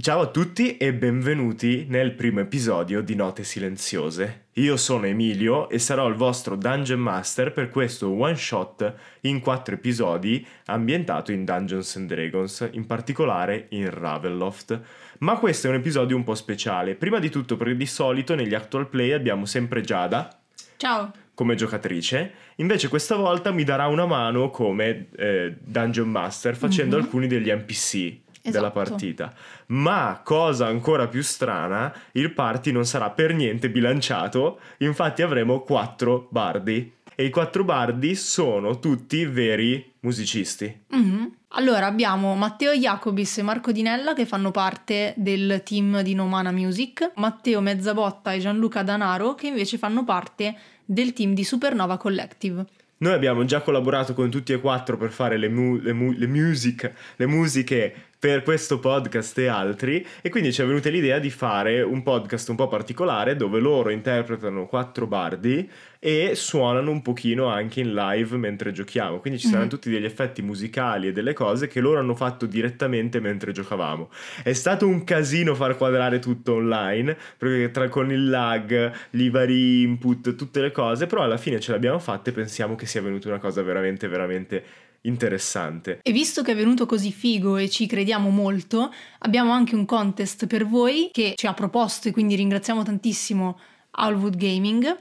Ciao a tutti e benvenuti nel primo episodio di Note Silenziose. Io sono Emilio e sarò il vostro Dungeon Master per questo one shot in quattro episodi ambientato in Dungeons and Dragons, in particolare in Ravenloft. Ma questo è un episodio un po' speciale. Prima di tutto perché di solito negli actual play abbiamo sempre Giada. Ciao. Come giocatrice, invece questa volta mi darà una mano come eh, Dungeon Master facendo mm-hmm. alcuni degli NPC esatto. della partita. Ma cosa ancora più strana, il party non sarà per niente bilanciato, infatti avremo quattro bardi. E i quattro bardi sono tutti veri musicisti. Mm-hmm. Allora abbiamo Matteo Jacobis e Marco Dinella che fanno parte del team di Nomana Music, Matteo Mezzabotta e Gianluca Danaro che invece fanno parte del team di Supernova Collective. Noi abbiamo già collaborato con tutti e quattro per fare le, mu- le, mu- le, music, le musiche per questo podcast e altri e quindi ci è venuta l'idea di fare un podcast un po' particolare dove loro interpretano quattro bardi e suonano un pochino anche in live mentre giochiamo. Quindi ci saranno mm-hmm. tutti degli effetti musicali e delle cose che loro hanno fatto direttamente mentre giocavamo. È stato un casino far quadrare tutto online, perché tra con il lag, gli vari input, tutte le cose, però alla fine ce l'abbiamo fatta e pensiamo che sia venuta una cosa veramente, veramente interessante. E visto che è venuto così figo e ci crediamo molto, abbiamo anche un contest per voi che ci ha proposto e quindi ringraziamo tantissimo Allwood Gaming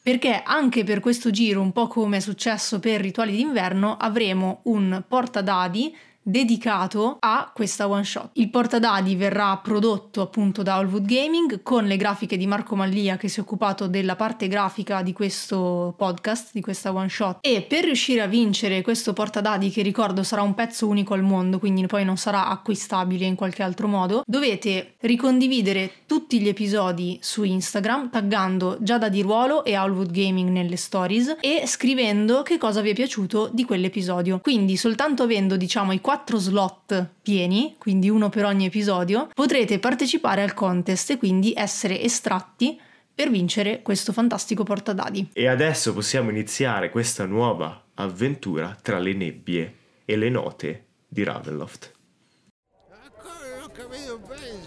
perché anche per questo giro, un po' come è successo per Rituali d'inverno, avremo un portadadi dedicato a questa one shot. Il portadadi verrà prodotto appunto da Allwood Gaming con le grafiche di Marco Mallia che si è occupato della parte grafica di questo podcast, di questa one shot e per riuscire a vincere questo portadadi che ricordo sarà un pezzo unico al mondo, quindi poi non sarà acquistabile in qualche altro modo, dovete ricondividere tutti gli episodi su Instagram taggando Giada di Ruolo e Allwood Gaming nelle stories e scrivendo che cosa vi è piaciuto di quell'episodio. Quindi soltanto avendo diciamo i quattro quattro slot pieni, quindi uno per ogni episodio, potrete partecipare al contest e quindi essere estratti per vincere questo fantastico portadadi. E adesso possiamo iniziare questa nuova avventura tra le nebbie e le note di Ravenloft.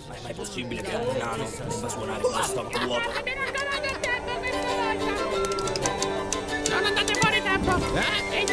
Ma è mai possibile che un nano debba suonare con stop vuoto? Non andate fuori tempo! Eh?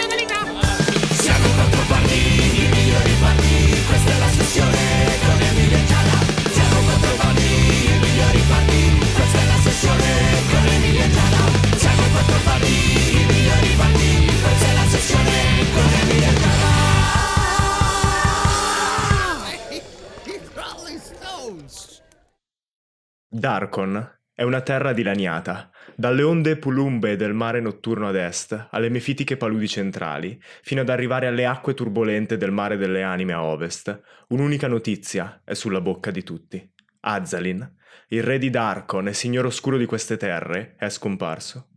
Darkon è una terra dilaniata, dalle onde pulumbe del mare notturno ad est alle mefitiche paludi centrali, fino ad arrivare alle acque turbolente del mare delle anime a ovest, un'unica notizia è sulla bocca di tutti. Azalin, il re di Darkon e signor oscuro di queste terre, è scomparso.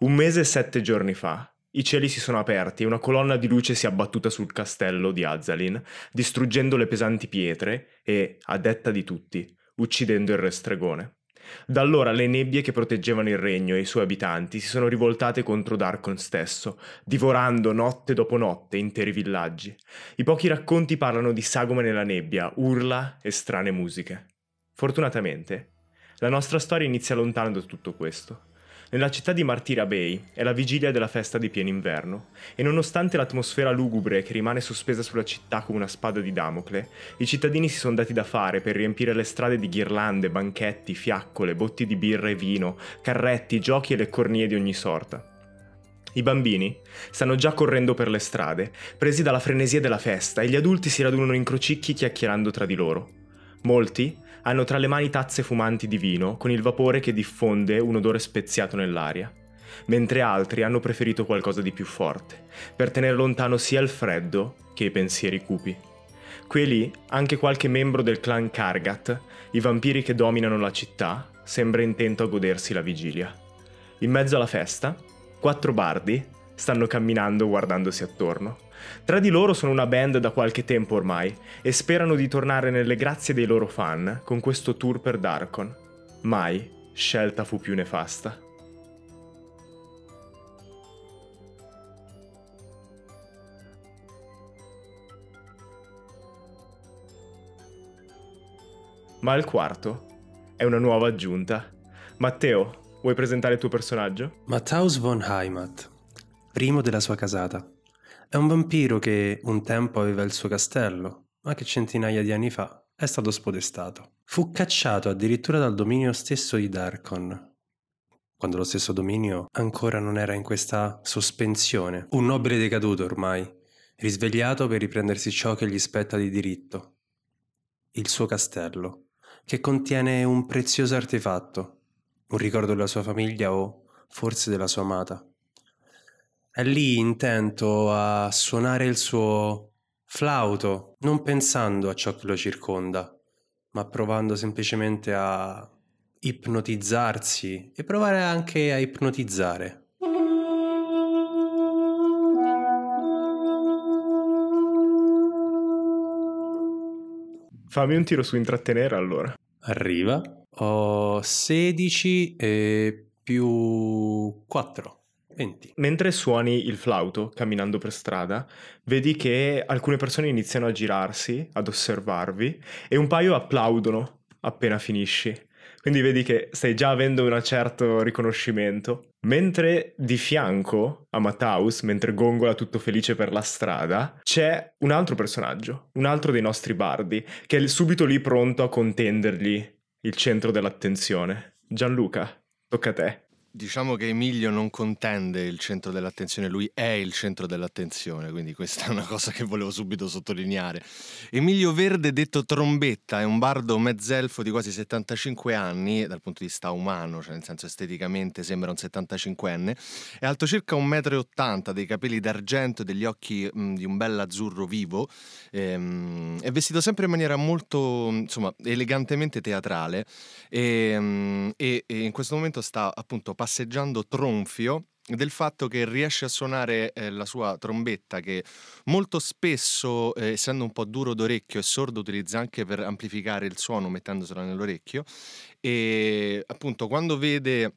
Un mese e sette giorni fa, i cieli si sono aperti e una colonna di luce si è abbattuta sul castello di Azalin, distruggendo le pesanti pietre e, a detta di tutti, uccidendo il re stregone. Da allora le nebbie che proteggevano il regno e i suoi abitanti si sono rivoltate contro Darkon stesso, divorando notte dopo notte interi villaggi. I pochi racconti parlano di sagome nella nebbia, urla e strane musiche. Fortunatamente, la nostra storia inizia lontano da tutto questo. Nella città di Martira Bay è la vigilia della festa di pieno inverno e nonostante l'atmosfera lugubre che rimane sospesa sulla città come una spada di Damocle, i cittadini si sono dati da fare per riempire le strade di ghirlande, banchetti, fiaccole, botti di birra e vino, carretti, giochi e le cornie di ogni sorta. I bambini stanno già correndo per le strade, presi dalla frenesia della festa, e gli adulti si radunano in crocicchi chiacchierando tra di loro. Molti hanno tra le mani tazze fumanti di vino con il vapore che diffonde un odore speziato nell'aria, mentre altri hanno preferito qualcosa di più forte, per tenere lontano sia il freddo che i pensieri cupi. Qui e lì anche qualche membro del clan Kargat, i vampiri che dominano la città, sembra intento a godersi la vigilia. In mezzo alla festa, quattro bardi stanno camminando guardandosi attorno. Tra di loro sono una band da qualche tempo ormai e sperano di tornare nelle grazie dei loro fan con questo tour per Darkon. Mai scelta fu più nefasta. Ma il quarto è una nuova aggiunta. Matteo, vuoi presentare il tuo personaggio? Matthaus von Heimat, primo della sua casata. È un vampiro che un tempo aveva il suo castello, ma che centinaia di anni fa è stato spodestato. Fu cacciato addirittura dal dominio stesso di Darkon, quando lo stesso dominio ancora non era in questa sospensione. Un nobile decaduto ormai, risvegliato per riprendersi ciò che gli spetta di diritto. Il suo castello, che contiene un prezioso artefatto, un ricordo della sua famiglia o forse della sua amata. È lì intento a suonare il suo flauto, non pensando a ciò che lo circonda, ma provando semplicemente a ipnotizzarsi e provare anche a ipnotizzare. Fammi un tiro su intrattenere allora. Arriva. Ho 16 e più 4. 20. Mentre suoni il flauto camminando per strada, vedi che alcune persone iniziano a girarsi, ad osservarvi e un paio applaudono appena finisci. Quindi vedi che stai già avendo un certo riconoscimento. Mentre di fianco a Matthaus, mentre gongola tutto felice per la strada, c'è un altro personaggio, un altro dei nostri bardi, che è subito lì pronto a contendergli il centro dell'attenzione. Gianluca, tocca a te. Diciamo che Emilio non contende il centro dell'attenzione, lui è il centro dell'attenzione, quindi questa è una cosa che volevo subito sottolineare. Emilio Verde, detto Trombetta, è un bardo mezzelfo di quasi 75 anni, dal punto di vista umano, cioè nel senso esteticamente sembra un 75enne, è alto circa 1,80 m, dei capelli d'argento e degli occhi mh, di un bel azzurro vivo, ehm, è vestito sempre in maniera molto, insomma, elegantemente teatrale e, mh, e- e in questo momento sta appunto passeggiando tronfio del fatto che riesce a suonare eh, la sua trombetta che molto spesso, eh, essendo un po' duro d'orecchio e sordo, utilizza anche per amplificare il suono mettendosela nell'orecchio e appunto quando vede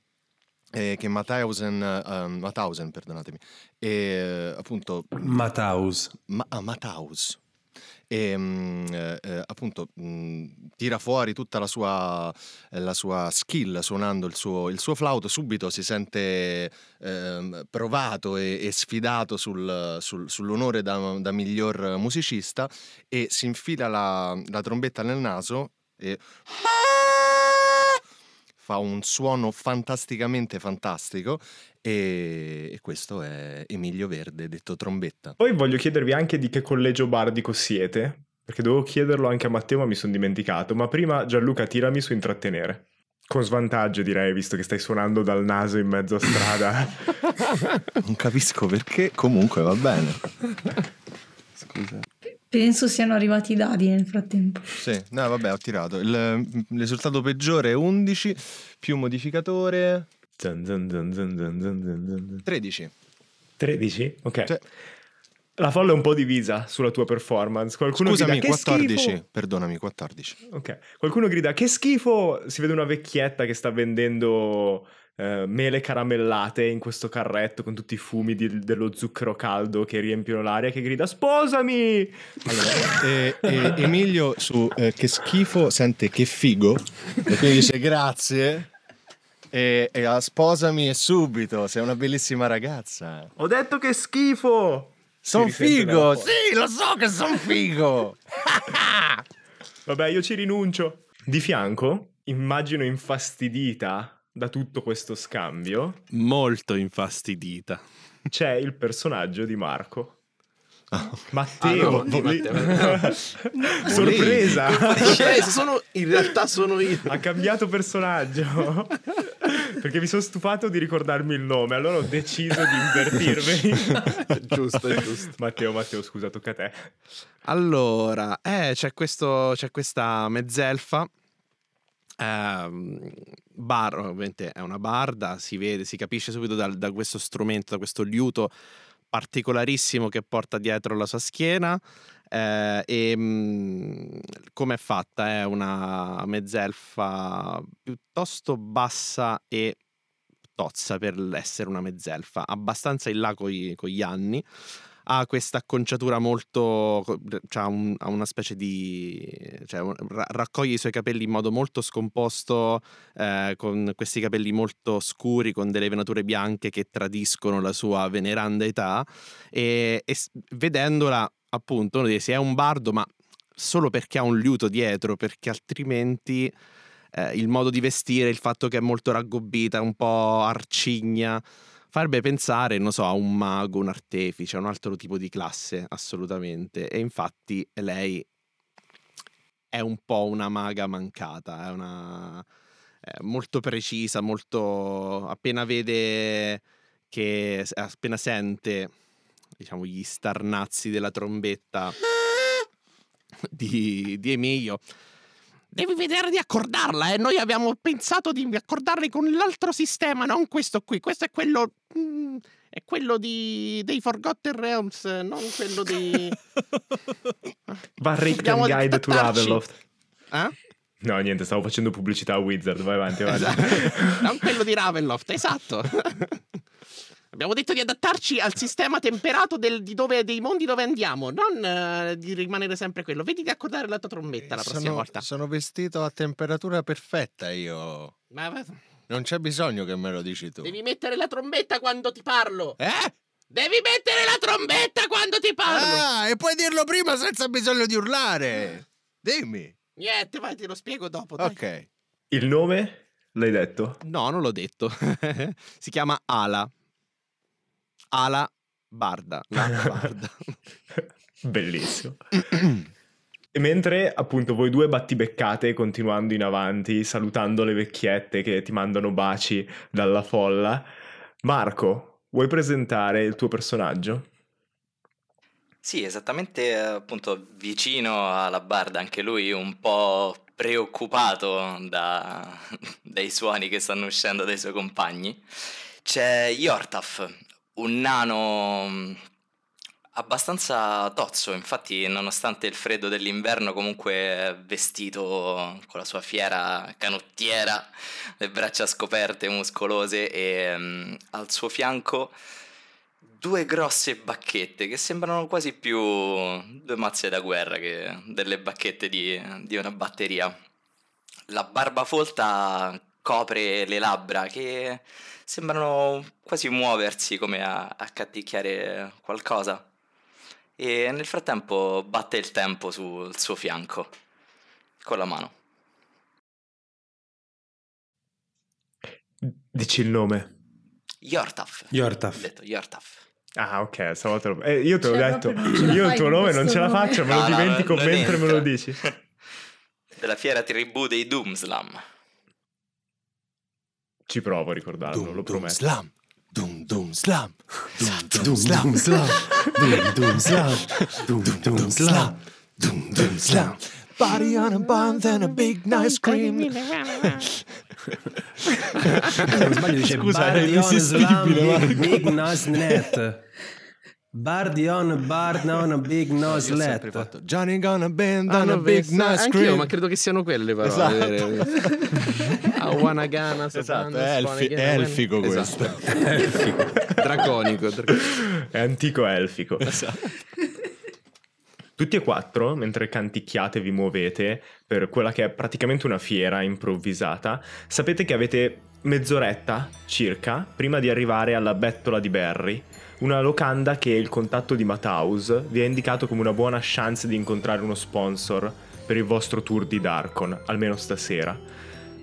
eh, che Mathausen, ehm, Mathausen, perdonatemi, e appunto Matthaus. ma- ah, Mathaus. E mm, eh, eh, appunto mm, tira fuori tutta la sua, eh, la sua skill suonando il suo, il suo flauto, subito si sente ehm, provato e, e sfidato sul- sul- sull'onore da, da miglior musicista e si infila la, la trombetta nel naso e fa un suono fantasticamente fantastico e, e questo è Emilio Verde, detto trombetta. Poi voglio chiedervi anche di che collegio bardico siete, perché dovevo chiederlo anche a Matteo ma mi sono dimenticato, ma prima Gianluca tirami su intrattenere. Con svantaggio direi, visto che stai suonando dal naso in mezzo a strada. Non capisco perché, comunque va bene. Scusa. Penso siano arrivati i dadi nel frattempo. Sì, no, vabbè, ho tirato. Il, il risultato peggiore è 11 più modificatore Zan, zan, zan, zan, zan, zan, zan, zan. 13. 13? Ok. Sì. La folla è un po' divisa sulla tua performance. Qualcuno Scusami, grida, "Che 14. schifo!" Perdonami, 14. Ok. Qualcuno grida che schifo! Si vede una vecchietta che sta vendendo eh, mele caramellate in questo carretto con tutti i fumi di- dello zucchero caldo che riempiono l'aria che grida sposami! Allora, e, e Emilio su eh, che schifo sente che figo e quindi dice grazie e, e sposami e subito, sei una bellissima ragazza. Ho detto che schifo! Son Si risente figo, sì, lo so che son figo. Vabbè, io ci rinuncio. Di fianco, immagino infastidita da tutto questo scambio, Molto infastidita. c'è il personaggio di Marco. Ah, Matteo, Ah, no, di Volevi- sorpresa! sono, in realtà sono io. ha cambiato personaggio perché mi sono stufato di ricordarmi il nome, allora ho deciso di invertirmi. giusto, giusto. Matteo, Matteo, scusa, tocca a te. Allora, eh, c'è, questo, c'è questa mezzelfa. Ehm, bar, ovviamente è una barda, si vede, si capisce subito dal- da questo strumento, da questo liuto particolarissimo che porta dietro la sua schiena. eh, e mm, come è fatta? È una mezzelfa piuttosto bassa e tozza per essere una mezzelfa, abbastanza in là con gli anni ha questa acconciatura molto. Cioè un- ha una specie di. Cioè, un- ra- raccoglie i suoi capelli in modo molto scomposto, eh, con questi capelli molto scuri, con delle venature bianche che tradiscono la sua veneranda età. E, e vedendola, appunto, uno dice: è un bardo, ma solo perché ha un liuto dietro, perché altrimenti. eh, il modo di vestire, il fatto che è molto raggobbita, un po' arcigna, farebbe pensare, non so, a un mago, un artefice, a un altro tipo di classe, assolutamente. E infatti lei è un po' una maga mancata, è una è molto precisa, molto appena vede che appena sente diciamo gli starnazzi della trombetta di, di Emilio Devi vedere di accordarla, eh. Noi abbiamo pensato di accordarli con l'altro sistema, non questo qui. Questo è quello. mm, è quello di, dei Forgotten Realms, non quello di. Varric Dobbiamo Guide to. Ravenloft. Eh? No, niente, stavo facendo pubblicità a Wizard. Vai avanti, avanti. Esatto. non quello di Ravenloft, esatto. Abbiamo detto di adattarci al sistema temperato del- di dove- dei mondi dove andiamo, non eh, di rimanere sempre quello. Vedi di accordare la tua trombetta la prossima sono, volta. sono vestito a temperatura perfetta io. Ma- Non c'è bisogno che me lo dici tu. devi mettere la trombetta quando ti parlo. Eh? Devi mettere la trombetta quando ti parlo. Ah, e puoi dirlo prima senza bisogno di urlare. Dimmi. Niente, vai, te lo spiego dopo. dai. Ok. Il nome? L'hai detto? No, non l'ho detto. si chiama Ala. Ala Barda. Barda. Bellissimo. E mentre appunto voi due battibeccate continuando in avanti, salutando le vecchiette che ti mandano baci dalla folla, Marco, vuoi presentare il tuo personaggio? Sì, esattamente appunto vicino alla barda, anche lui un po' preoccupato da- dai suoni che stanno uscendo dai suoi compagni. C'è Yortaf, un nano mh, abbastanza tozzo, infatti nonostante il freddo dell'inverno comunque vestito con la sua fiera canottiera, le braccia scoperte, muscolose e mh, al suo fianco due grosse bacchette che sembrano quasi più due mazze da guerra che delle bacchette di, di una batteria. La barba folta copre le labbra che sembrano quasi muoversi come a, a canticchiare qualcosa. E nel frattempo batte il tempo sul suo fianco con la mano. Dici il nome. Yortaf. Yortaf. Ho detto Yortaf. Ah, ok, stavolta lo... eh, io te l'ho Cioè, detto. Io il tuo nome non ce la faccio, me lo No, no, dimentico non mentre me lo dici. Della fiera tribù dei Doomslam. Ci provo a ricordarlo, lo prometto. slam. Dum dum slam. Dum dum Dum slam. dum slam. Dum dum slam. Dum dum slam. Dum dum slam. Body on a bun, then a big nice cream. Se non sbaglio dice Scusa, era Bardi on slam, irresistibile, big, nose net. Bardi on bar on a big nose let. fatto Johnny gonna bend Ah, on a big anch'io, cream. ma credo che siano quelle le parole. Esatto. A Wanagana, Esatto, è elfi- è elfico questo. Draconico. dra- È antico elfico. Esatto. Tutti e quattro, mentre canticchiate e vi muovete per quella che è praticamente una fiera improvvisata, sapete che avete mezz'oretta circa prima di arrivare alla bettola di Barry, una locanda che il contatto di Mataus vi ha indicato come una buona chance di incontrare uno sponsor per il vostro tour di Darkon, almeno stasera.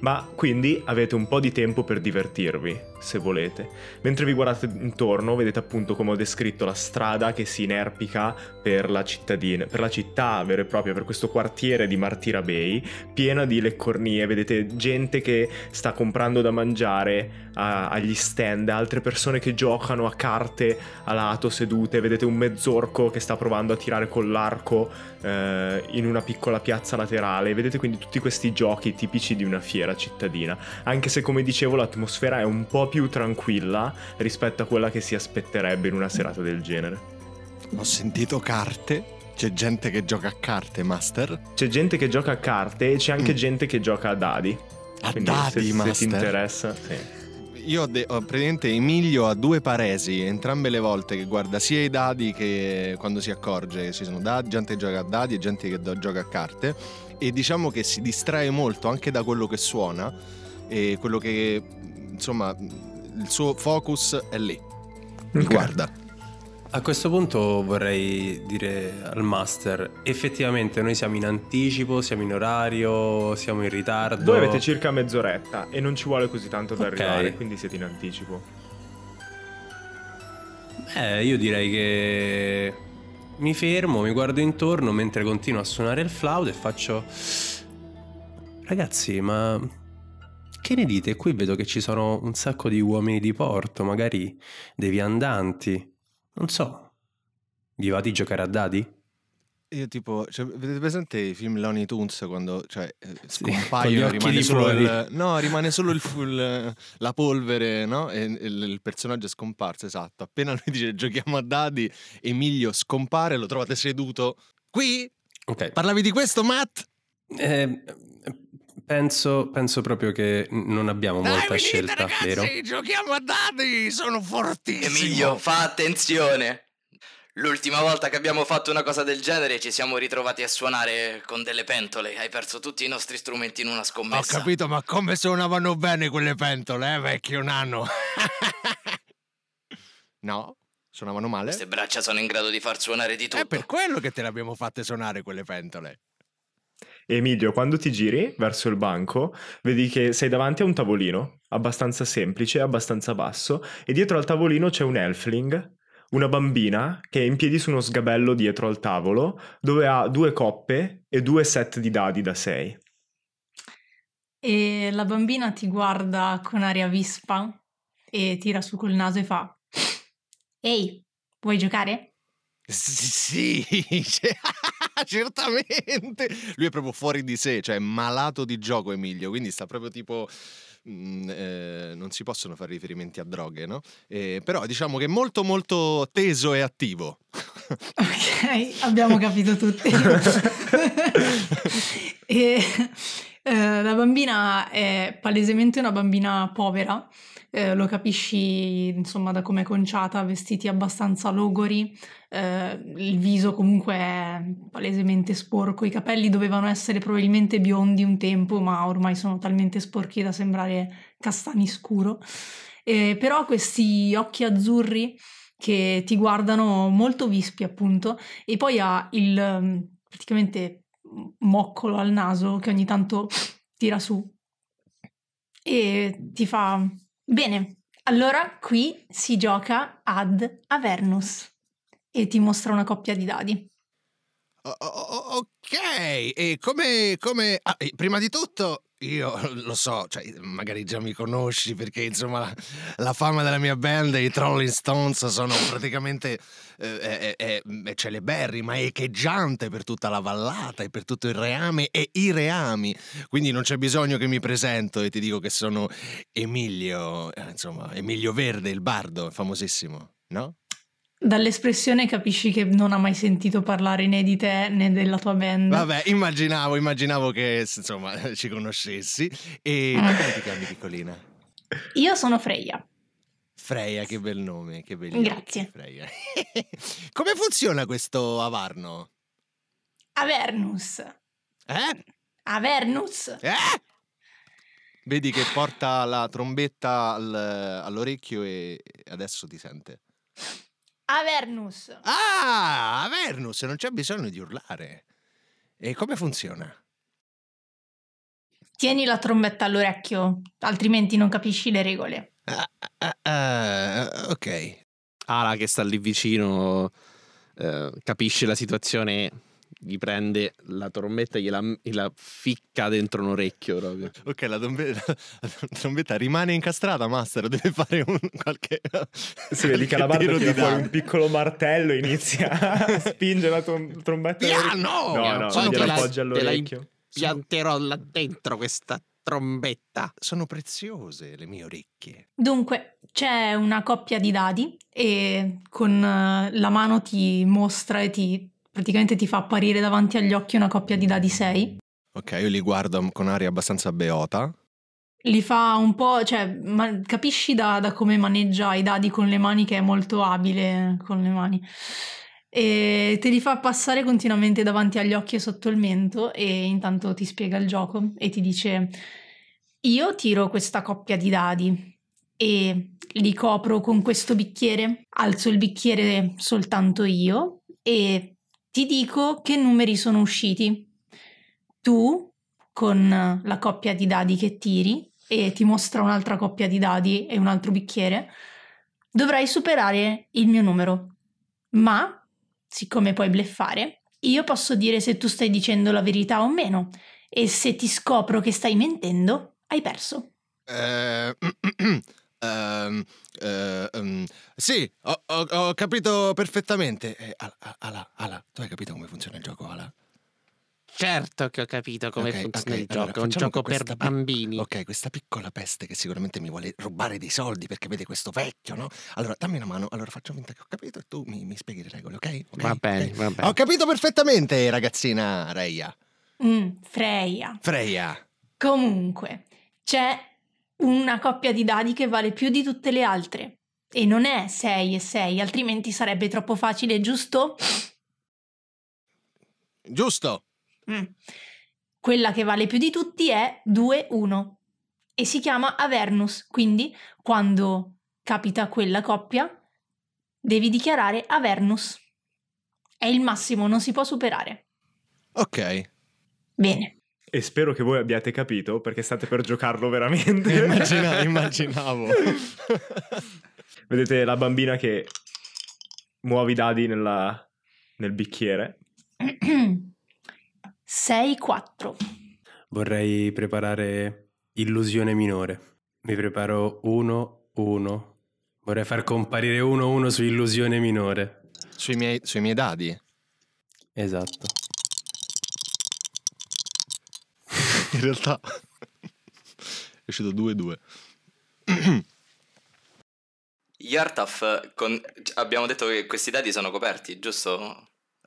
Ma quindi avete un po' di tempo per divertirvi, se volete. Mentre vi guardate intorno, vedete appunto come ho descritto la strada che si inerpica per la cittadina, per la città vera e propria, per questo quartiere di Martira Bay, piena di leccornie. Vedete gente che sta comprando da mangiare a- agli stand, altre persone che giocano a carte a lato sedute. Vedete un mezzorco che sta provando a tirare con l'arco eh, in una piccola piazza laterale. Vedete quindi tutti questi giochi tipici di una fiera cittadina. Anche se, come dicevo, l'atmosfera è un po' più tranquilla rispetto a quella che si aspetterebbe in una serata del genere. Ho sentito carte. C'è gente che gioca a carte, Master. C'è gente che gioca a carte e c'è anche gente che gioca a dadi. A Quindi dadi, se, se Master. ti interessa, sì. Io ho, de- ho praticamente Emilio ha due paresi, entrambe le volte che guarda sia i dadi che quando si accorge che ci sono dadi, gente che gioca a dadi e gente che do- gioca a carte e diciamo che si distrae molto anche da quello che suona e quello che insomma il suo focus è lì. Mi Ok. guarda. A questo punto vorrei dire al master, effettivamente noi siamo in anticipo, siamo in orario, siamo in ritardo. Voi avete circa mezz'oretta e non ci vuole così tanto da Ok. arrivare, quindi siete in anticipo. Eh, io direi che mi fermo, mi guardo intorno mentre continuo a suonare il flauto e faccio... Ragazzi, ma che ne dite? Qui vedo che ci sono un sacco di uomini di porto, magari dei viandanti. Non so. Vi va di giocare a dadi? Io tipo, cioè, vedete presente i film Looney Tunes quando cioè, eh, scompaiono, occhi rimane solo, il, no, rimane solo il, il- la polvere, no? E il, il personaggio è scomparso, esatto. Appena lui dice giochiamo a dadi, Emilio scompare, lo trovate seduto. Qui? Ok. Parlavi di questo, Matt? Eh, penso, penso proprio che non abbiamo molta scelta, vero? giochiamo a dadi, sono fortissimo. Emilio, fa attenzione. L'ultima volta che abbiamo fatto una cosa del genere ci siamo ritrovati a suonare con delle pentole. Hai perso tutti i nostri strumenti in una Ho scommessa. capito, ma come suonavano bene quelle pentole, eh, vecchio nano? no? Suonavano male? Queste braccia sono in grado di far suonare di tutto. È per quello che te le abbiamo fatte suonare quelle pentole. Emilio, quando ti giri verso il banco, vedi che sei davanti a un tavolino abbastanza semplice, abbastanza basso, e dietro al tavolino c'è un elfling, una bambina che è in piedi su uno sgabello dietro al tavolo, dove ha due coppe e due set di dadi da 6. E la bambina ti guarda con aria vispa e tira su col naso e fa: Ehi, vuoi giocare? Sì, certamente. Lui è proprio fuori di sé, cioè malato di gioco Emilio, quindi sta proprio tipo... mm, eh, non si possono fare riferimenti a droghe, no? Eh, però diciamo che è molto molto teso e attivo. Ok, abbiamo capito tutti. e eh, la bambina è palesemente una bambina povera, eh, lo capisci insomma da come è conciata, vestiti abbastanza logori, eh, il viso comunque è palesemente sporco, i capelli dovevano essere probabilmente biondi un tempo, ma ormai sono talmente sporchi da sembrare castani scuro. Eh, però questi occhi azzurri che ti guardano molto vispi appunto e poi ha il um, praticamente moccolo al naso che ogni tanto tira su e ti fa bene allora qui si gioca ad Avernus e ti mostra una coppia di dadi. O- ok, e come... come... ah, prima di tutto, io lo so, cioè, magari già mi conosci perché insomma la, la fama della mia band, i Rolling Stones, sono praticamente eh, è, è- è celeberrima, è echeggiante per tutta la vallata e per tutto il reame e i reami. Quindi non c'è bisogno che mi presento e ti dico che sono Emilio, eh, insomma, Emilio Verde, il bardo, famosissimo, no? Dall'espressione capisci che non ha mai sentito parlare né di te né della tua band Vabbè, immaginavo, immaginavo che insomma ci conoscessi. E Mm. come ti chiami piccolina? io sono Freya Freya, che bel nome, che belli Grazie. Freya. come funziona questo Avarno? Avernus Eh? Avernus Eh? Vedi che porta la trombetta al- all'orecchio e adesso ti sente. Avernus Ah, Avernus, non c'è bisogno di urlare. E come funziona? Tieni la trombetta all'orecchio, altrimenti non capisci le regole. Ah, ah, ah, ok. Ala che sta lì vicino eh, capisce la situazione, gli prende la trombetta e gliela, gliela ficca dentro un orecchio proprio. Ok, la, trombe- la trombetta rimane incastrata, Master. Deve fare un qualche. Si vedi che la barba tira di fuori un piccolo martello e inizia a spingere la trom- trombetta. All'orecchio. no! No, no, Poi te gliela la- appoggia all'orecchio. Pianterò là dentro questa trombetta. Sono preziose le mie orecchie. Dunque, c'è una coppia di dadi e con eh, la mano ti mostra e ti praticamente ti fa apparire davanti agli occhi una coppia di dadi 6. Ok, io li guardo con aria abbastanza beota. li fa un po', cioè, ma capisci da, da come maneggia i dadi con le mani che è molto abile con le mani. E te li fa passare continuamente davanti agli occhi e sotto il mento e intanto ti spiega il gioco e ti dice io tiro questa coppia di dadi e li copro con questo bicchiere, alzo il bicchiere soltanto io e ti dico che numeri sono usciti. Tu, con la coppia di dadi che tiri, e ti mostra un'altra coppia di dadi e un altro bicchiere, dovrai superare il mio numero. Ma, siccome puoi bleffare, io posso dire se tu stai dicendo la verità o meno, e se ti scopro che stai mentendo, hai perso. Eh, ehm, ehm, sì, ho, ho- ho capito perfettamente. Eh, Ala, Ala, Ala, tu hai capito come funziona il gioco, Ala? Certo che ho capito come Ok, funziona ok, il allora, gioco, è un gioco per questa pi- bambini. Ok, questa piccola peste che sicuramente mi vuole rubare dei soldi perché vede questo vecchio, no? Allora, dammi una mano, allora faccio finta che ho capito e tu mi, mi spieghi le regole, ok? Ok, Va bene, va bene. Ho capito perfettamente, ragazzina Reia. Mm, Freya. Freya. Comunque, c'è una coppia di dadi che vale più di tutte le altre. E non è 6 e 6, altrimenti sarebbe troppo facile, giusto? Giusto. Mm. Quella che vale più di tutti è 2-1 e si chiama Avernus, quindi quando capita quella coppia devi dichiarare Avernus. È il massimo, non si può superare. Ok. Bene. E spero che voi abbiate capito perché state per giocarlo veramente. Immagina- immaginavo. Vedete la bambina che muove i dadi nella- nel bicchiere. 6-4. Vorrei preparare illusione minore. Mi preparo 1, 1. Vorrei far comparire 1, 1 su illusione minore. Sui miei, sui miei dadi. Esatto. In realtà è uscito 2-2. Yartaf, con- abbiamo detto che questi dadi sono coperti, giusto?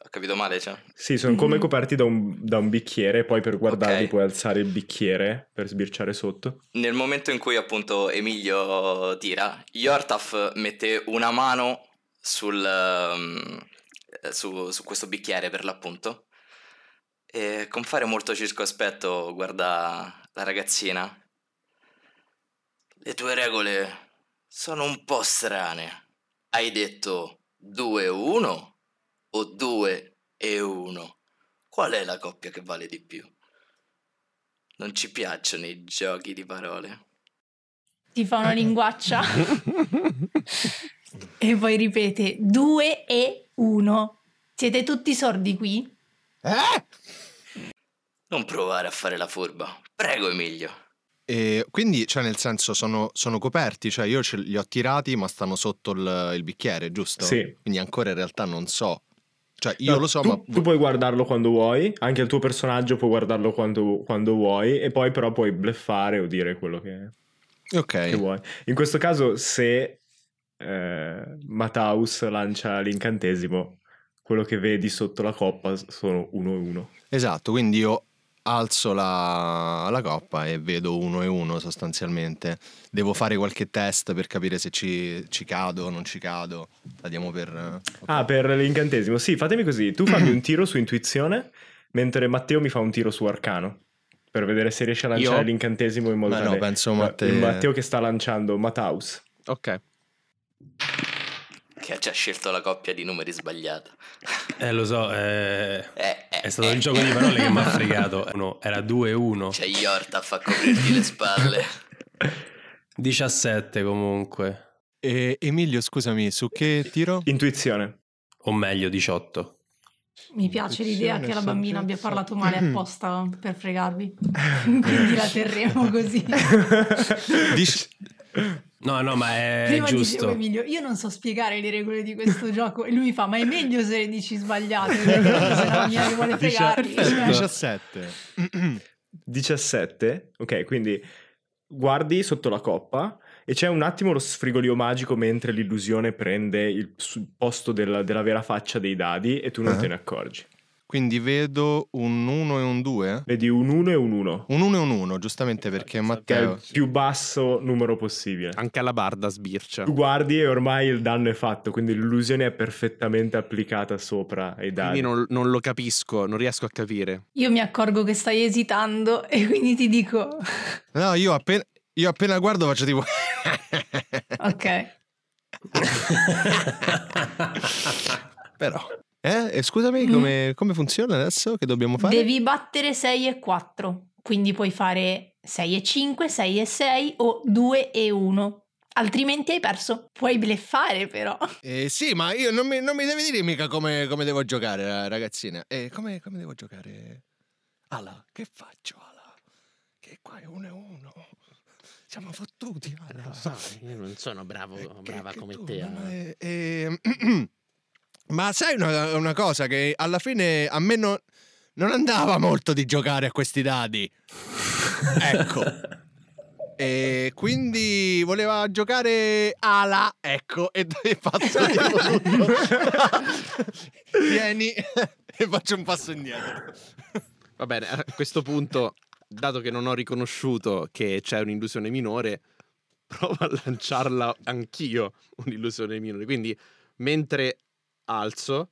Ho capito male, cioè? Sì, sono come Mhm. coperti da un, da un bicchiere, poi per guardarli Ok. puoi alzare il bicchiere per sbirciare sotto. Nel momento in cui appunto Emilio tira, Yortaf mette una mano sul, ehm, eh, su, su questo bicchiere per l'appunto e con fare molto circospetto guarda la ragazzina. Le tue regole sono un po' strane. Hai detto 2-1 o 2 e 1? Qual è la coppia che vale di più? Non ci piacciono i giochi di parole. Ti fa una linguaccia e poi ripete 2 e 1. Siete tutti sordi qui? Eh? Non provare a fare la furba. Prego, Emilio. E quindi, cioè, nel senso, sono, sono coperti, cioè io ce li ho tirati, ma stanno sotto il, il bicchiere, giusto? Sì. Quindi ancora in realtà non so. Cioè, io No, lo so, tu, ma. tu puoi guardarlo quando vuoi, anche il tuo personaggio può guardarlo quando, quando vuoi, e poi però puoi bleffare o dire quello che, Ok. che vuoi. In questo caso, se eh, Mataus lancia l'incantesimo, quello che vedi sotto la coppa sono uno e uno. Esatto, quindi io alzo la, la coppa e vedo uno e uno sostanzialmente. Devo fare qualche test per capire se ci, ci cado o non ci cado. La diamo per... ok. Ah, per l'incantesimo. Sì, fatemi così. Tu fammi un tiro su intuizione, mentre Matteo mi fa un tiro su arcano. Per vedere se riesce a lanciare Io? l'incantesimo in modo no, tale- penso Ma- Matteo- Matteo che sta lanciando Mataus. Ok. Che ci ha scelto la coppia di numeri sbagliata. Eh, lo so, eh, Eh, eh, è stato eh. il gioco di parole che mi ha fregato. No, era 2-1. C'è Yortaf a coprirti le spalle. 17 comunque. E Emilio, scusami, su che tiro? Intuizione. O meglio, 18. Mi piace l'idea che la bambina abbia parlato male apposta per fregarvi. Quindi la terremo così. Dici- No, no, ma è Prima dicevo giusto. Emilio, io non so spiegare le regole di questo gioco e lui mi fa, ma è meglio se le dici sbagliate, perché se la mia che vuole cioè. 17. 17. Ok, quindi guardi sotto la coppa e c'è un attimo lo sfrigolio magico mentre l'illusione prende il posto della, della vera faccia dei dadi e tu non Ah. te ne accorgi. Quindi vedo un 1 e un 2. Vedi un 1 e un 1. Un 1 e un 1, giustamente perché Che è Matteo... il più basso numero possibile. Anche alla barda sbircia. Tu guardi e ormai il danno è fatto, quindi l'illusione è perfettamente applicata sopra ai dadi. Quindi non, non lo capisco, non riesco a capire. Io mi accorgo che stai esitando e quindi ti dico No, io appena, io appena guardo faccio tipo... ok. Però... Eh? E scusami, Mm. come, come funziona adesso? Che dobbiamo fare? Devi battere 6 e 4, quindi puoi fare 6 e 5, 6 e 6 o 2 e 1. Altrimenti hai perso. Puoi bleffare però. Eh, sì, ma io non mi, non mi devi dire mica come, come devo giocare, eh, ragazzina. Eh, come, come devo giocare? Ala, che faccio, Ala? Che qua è uno e uno. Siamo fottuti, Ala. Lo so, io non sono bravo, Eh, che- brava che come tu, te. ma eh. Ma sai una, una cosa che alla fine a me non, non andava molto di giocare a questi dadi. ecco. E quindi voleva giocare ala, ecco, e passa tutto. Vieni e faccio un passo indietro. Va bene, a questo punto, dato che non ho riconosciuto che c'è un'illusione minore, provo a lanciarla anch'io un'illusione minore. Quindi, mentre alzo,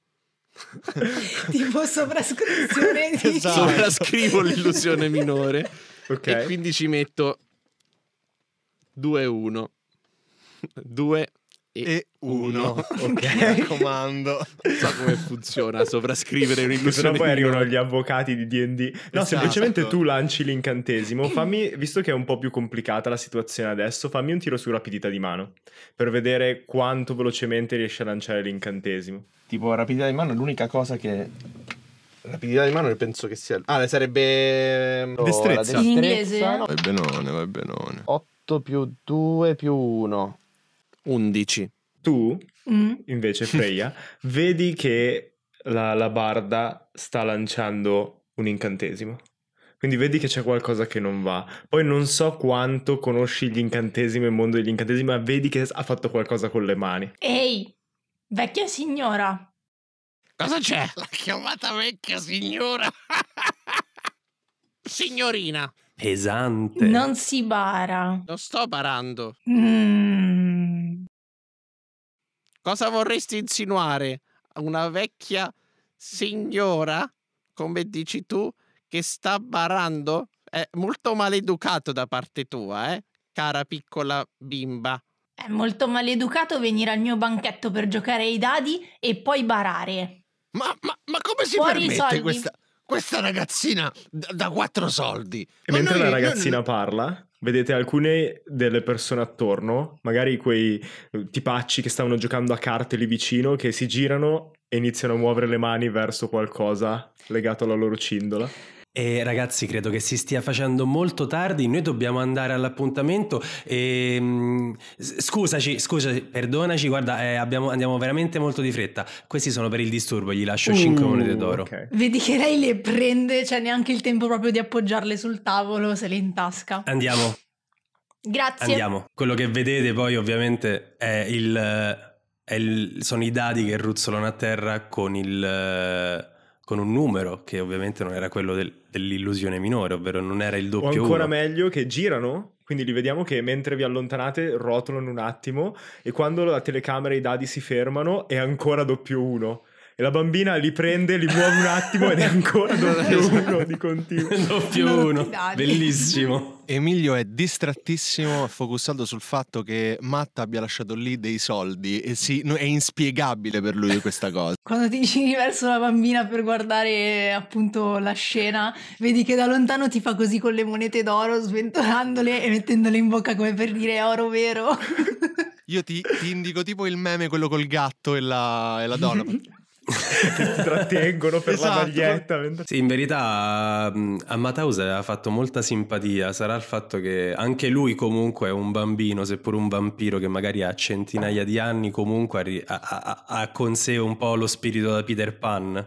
tipo sovrascrizione di... Esatto. sovrascrivo l'illusione minore Ok. e quindi ci metto 2 1 2 e, E uno. 1. Ok, mi raccomando. Non so come funziona sovrascrivere Se no un'illusione poi arrivano gli avvocati di D&D. No, Esatto. semplicemente tu lanci l'incantesimo. Fammi, visto che è un po' più complicata la situazione adesso, fammi un tiro su rapidità di mano per vedere quanto velocemente riesci a lanciare l'incantesimo. Tipo rapidità di mano è l'unica cosa che rapidità di mano penso che sia Ah, sarebbe Destrezza. In inglese? Vai benone, vai benone. 8 più 2 più 1 11 Tu, Mm. invece, Freya, vedi che la, la barda sta lanciando un incantesimo. Quindi vedi che c'è qualcosa che non va. Poi non so quanto conosci gli incantesimi, il mondo degli incantesimi, ma vedi che ha fatto qualcosa con le mani. Ehi, vecchia signora. Cosa c'è? L'ha chiamata vecchia signora. Signorina, Pesante. Non si bara. non sto parando. Mm. Cosa vorresti insinuare? Una vecchia signora, come dici tu, che sta barando? È molto maleducato da parte tua, eh? Cara piccola bimba. È molto maleducato venire al mio banchetto per giocare ai dadi e poi barare. Ma, ma, ma come si Fuori permette questa, questa ragazzina da, da quattro soldi? E Ma mentre noi- la noi- ragazzina parla, vedete alcune delle persone attorno, magari quei eh, tipacci che stavano giocando a carte lì vicino, che si girano e iniziano a muovere le mani verso qualcosa legato alla loro cindola. E ragazzi, credo che si stia facendo molto tardi. Noi dobbiamo andare all'appuntamento. E, s- scusaci, scusaci, perdonaci. Guarda, eh, abbiamo- andiamo veramente molto di fretta. Questi sono per il disturbo. Gli lascio 5 Uh, monete d'oro. ok. Vedi che lei le prende, c'è neanche il tempo proprio di appoggiarle sul tavolo, se le in tasca. Andiamo, Grazie. andiamo. Quello che vedete poi, ovviamente, è il, è il- sono i dadi che ruzzolano a terra con il. Con un numero che ovviamente non era quello del- dell'illusione minore, ovvero non era il O doppio ancora uno. meglio che girano, quindi li vediamo che mentre vi allontanate rotolano un attimo e quando la telecamera e i dadi si fermano è ancora doppio uno. E la bambina li prende, li muove un attimo ed è ancora doppio uno di continuo. doppio uno. Bellissimo. Emilio è distrattissimo, focussato sul fatto che Matt abbia lasciato lì dei soldi e sì, no- è inspiegabile per lui questa cosa. Quando ti giri verso la bambina per guardare appunto la scena, vedi che da lontano ti fa così con le monete d'oro, sventolandole e mettendole in bocca come per dire "È oro vero. Io ti, ti indico tipo il meme, quello col gatto e la, e la donna. Che ti trattengono per Esatto. la maglietta. mentre- Sì, in verità mh, a Mataus aveva fatto molta simpatia, sarà il fatto che anche lui comunque è un bambino, seppur un vampiro che magari ha centinaia di anni, comunque ha ha, ha- con sé un po' lo spirito da Peter Pan,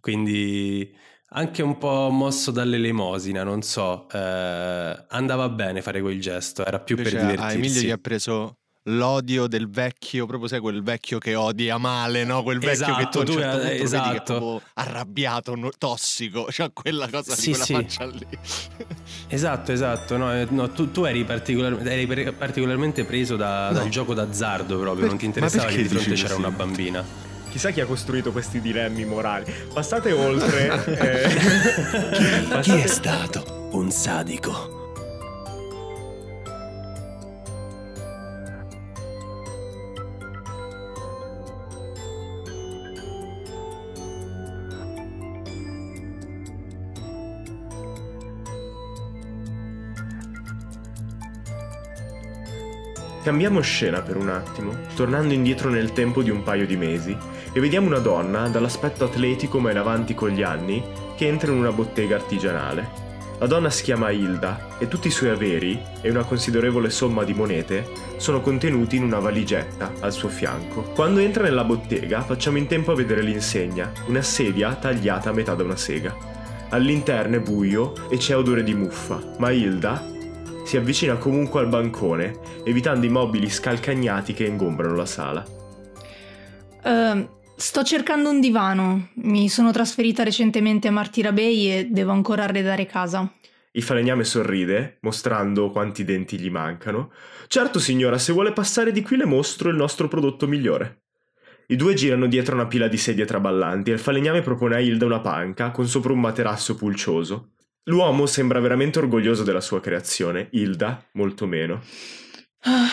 quindi anche un po' mosso dall'elemosina, non so, eh, andava bene fare quel gesto, era più Invece per a divertirsi. Emilio gli ha preso l'odio del vecchio, proprio sai quel vecchio che odia male, no? Quel vecchio che tu a Esatto, un tu- certo punto lo vedi che è esatto. proprio arrabbiato, no- tossico, cioè quella cosa Sì, di quella sì. faccia lì. Esatto, esatto. No, eh, no, tu, tu eri, particolar- eri particolarmente preso da- dal gioco d'azzardo proprio, Per- non ti interessava che di fronte c'era così? una bambina. Chissà chi ha costruito questi dilemmi morali. Passate oltre. eh, Chi è stato un sadico? Cambiamo scena per un attimo, tornando indietro nel tempo di un paio di mesi, e vediamo una donna, dall'aspetto atletico ma in avanti con gli anni, che entra in una bottega artigianale. La donna si chiama Hilda e tutti i suoi averi, e una considerevole somma di monete, sono contenuti in una valigetta al suo fianco. Quando entra nella bottega facciamo in tempo a vedere l'insegna, una sedia tagliata a metà da una sega. All'interno è buio e c'è odore di muffa, ma Hilda si avvicina comunque al bancone, evitando i mobili scalcagnati che ingombrano la sala. Ehm, sto cercando un divano. Mi sono trasferita recentemente a Martira Bay e devo ancora arredare casa. Il falegname sorride, mostrando quanti denti gli mancano. Certo, signora, se vuole passare di qui le mostro il nostro prodotto migliore. I due girano dietro una pila di sedie traballanti e il falegname propone a Hilda una panca con sopra un materasso pulcioso. L'uomo sembra veramente orgoglioso della sua creazione, Hilda molto meno. Ah,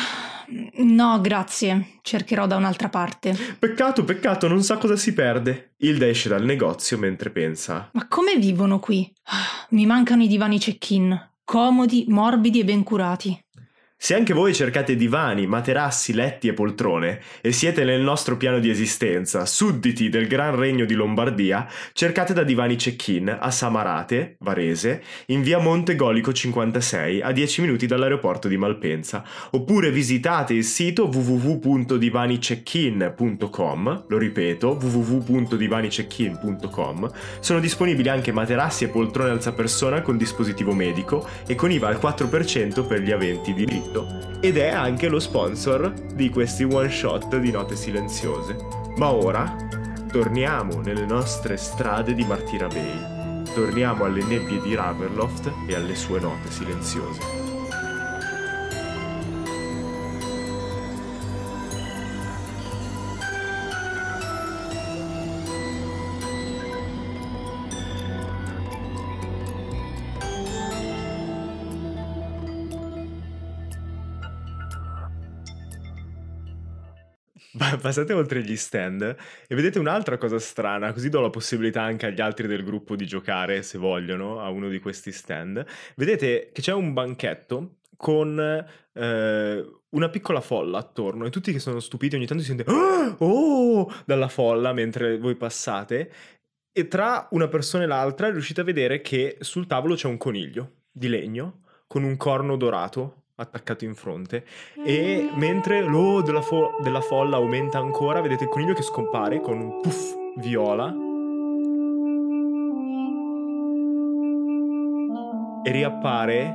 No, grazie. Cercherò da un'altra parte. Peccato, peccato, non sa cosa si perde. Hilda esce dal negozio mentre pensa. Ma come vivono qui? Ah, Mi mancano i divani check-in. Comodi, morbidi e ben curati. Se anche voi cercate divani, materassi, letti e poltrone e siete nel nostro piano di esistenza, sudditi del Gran Regno di Lombardia, cercate da Divani Check-in a Samarate, Varese, in via Monte Golico 56, a 10 minuti dall'aeroporto di Malpensa, oppure visitate il sito www.divanicheckin.com, lo ripeto, www.divanicheckin.com. Sono disponibili anche materassi e poltrone alzapersona con dispositivo medico e con IVA al 4% per gli aventi diritto. Ed è anche lo sponsor di questi one shot di note silenziose. Ma ora torniamo nelle nostre strade di Martira Bay. Torniamo alle nebbie di Ravenloft e alle sue note silenziose. Passate oltre gli stand e vedete un'altra cosa strana, così do la possibilità anche agli altri del gruppo di giocare, se vogliono, a uno di questi stand. Vedete che c'è un banchetto con eh, una piccola folla attorno e tutti che sono stupiti ogni tanto si sente "Ah! oh dalla folla mentre voi passate e tra una persona e l'altra riuscite a vedere che sul tavolo c'è un coniglio di legno con un corno dorato attaccato in fronte e mentre l'o della, fo- della folla aumenta ancora vedete il coniglio che scompare con un puff viola. E riappare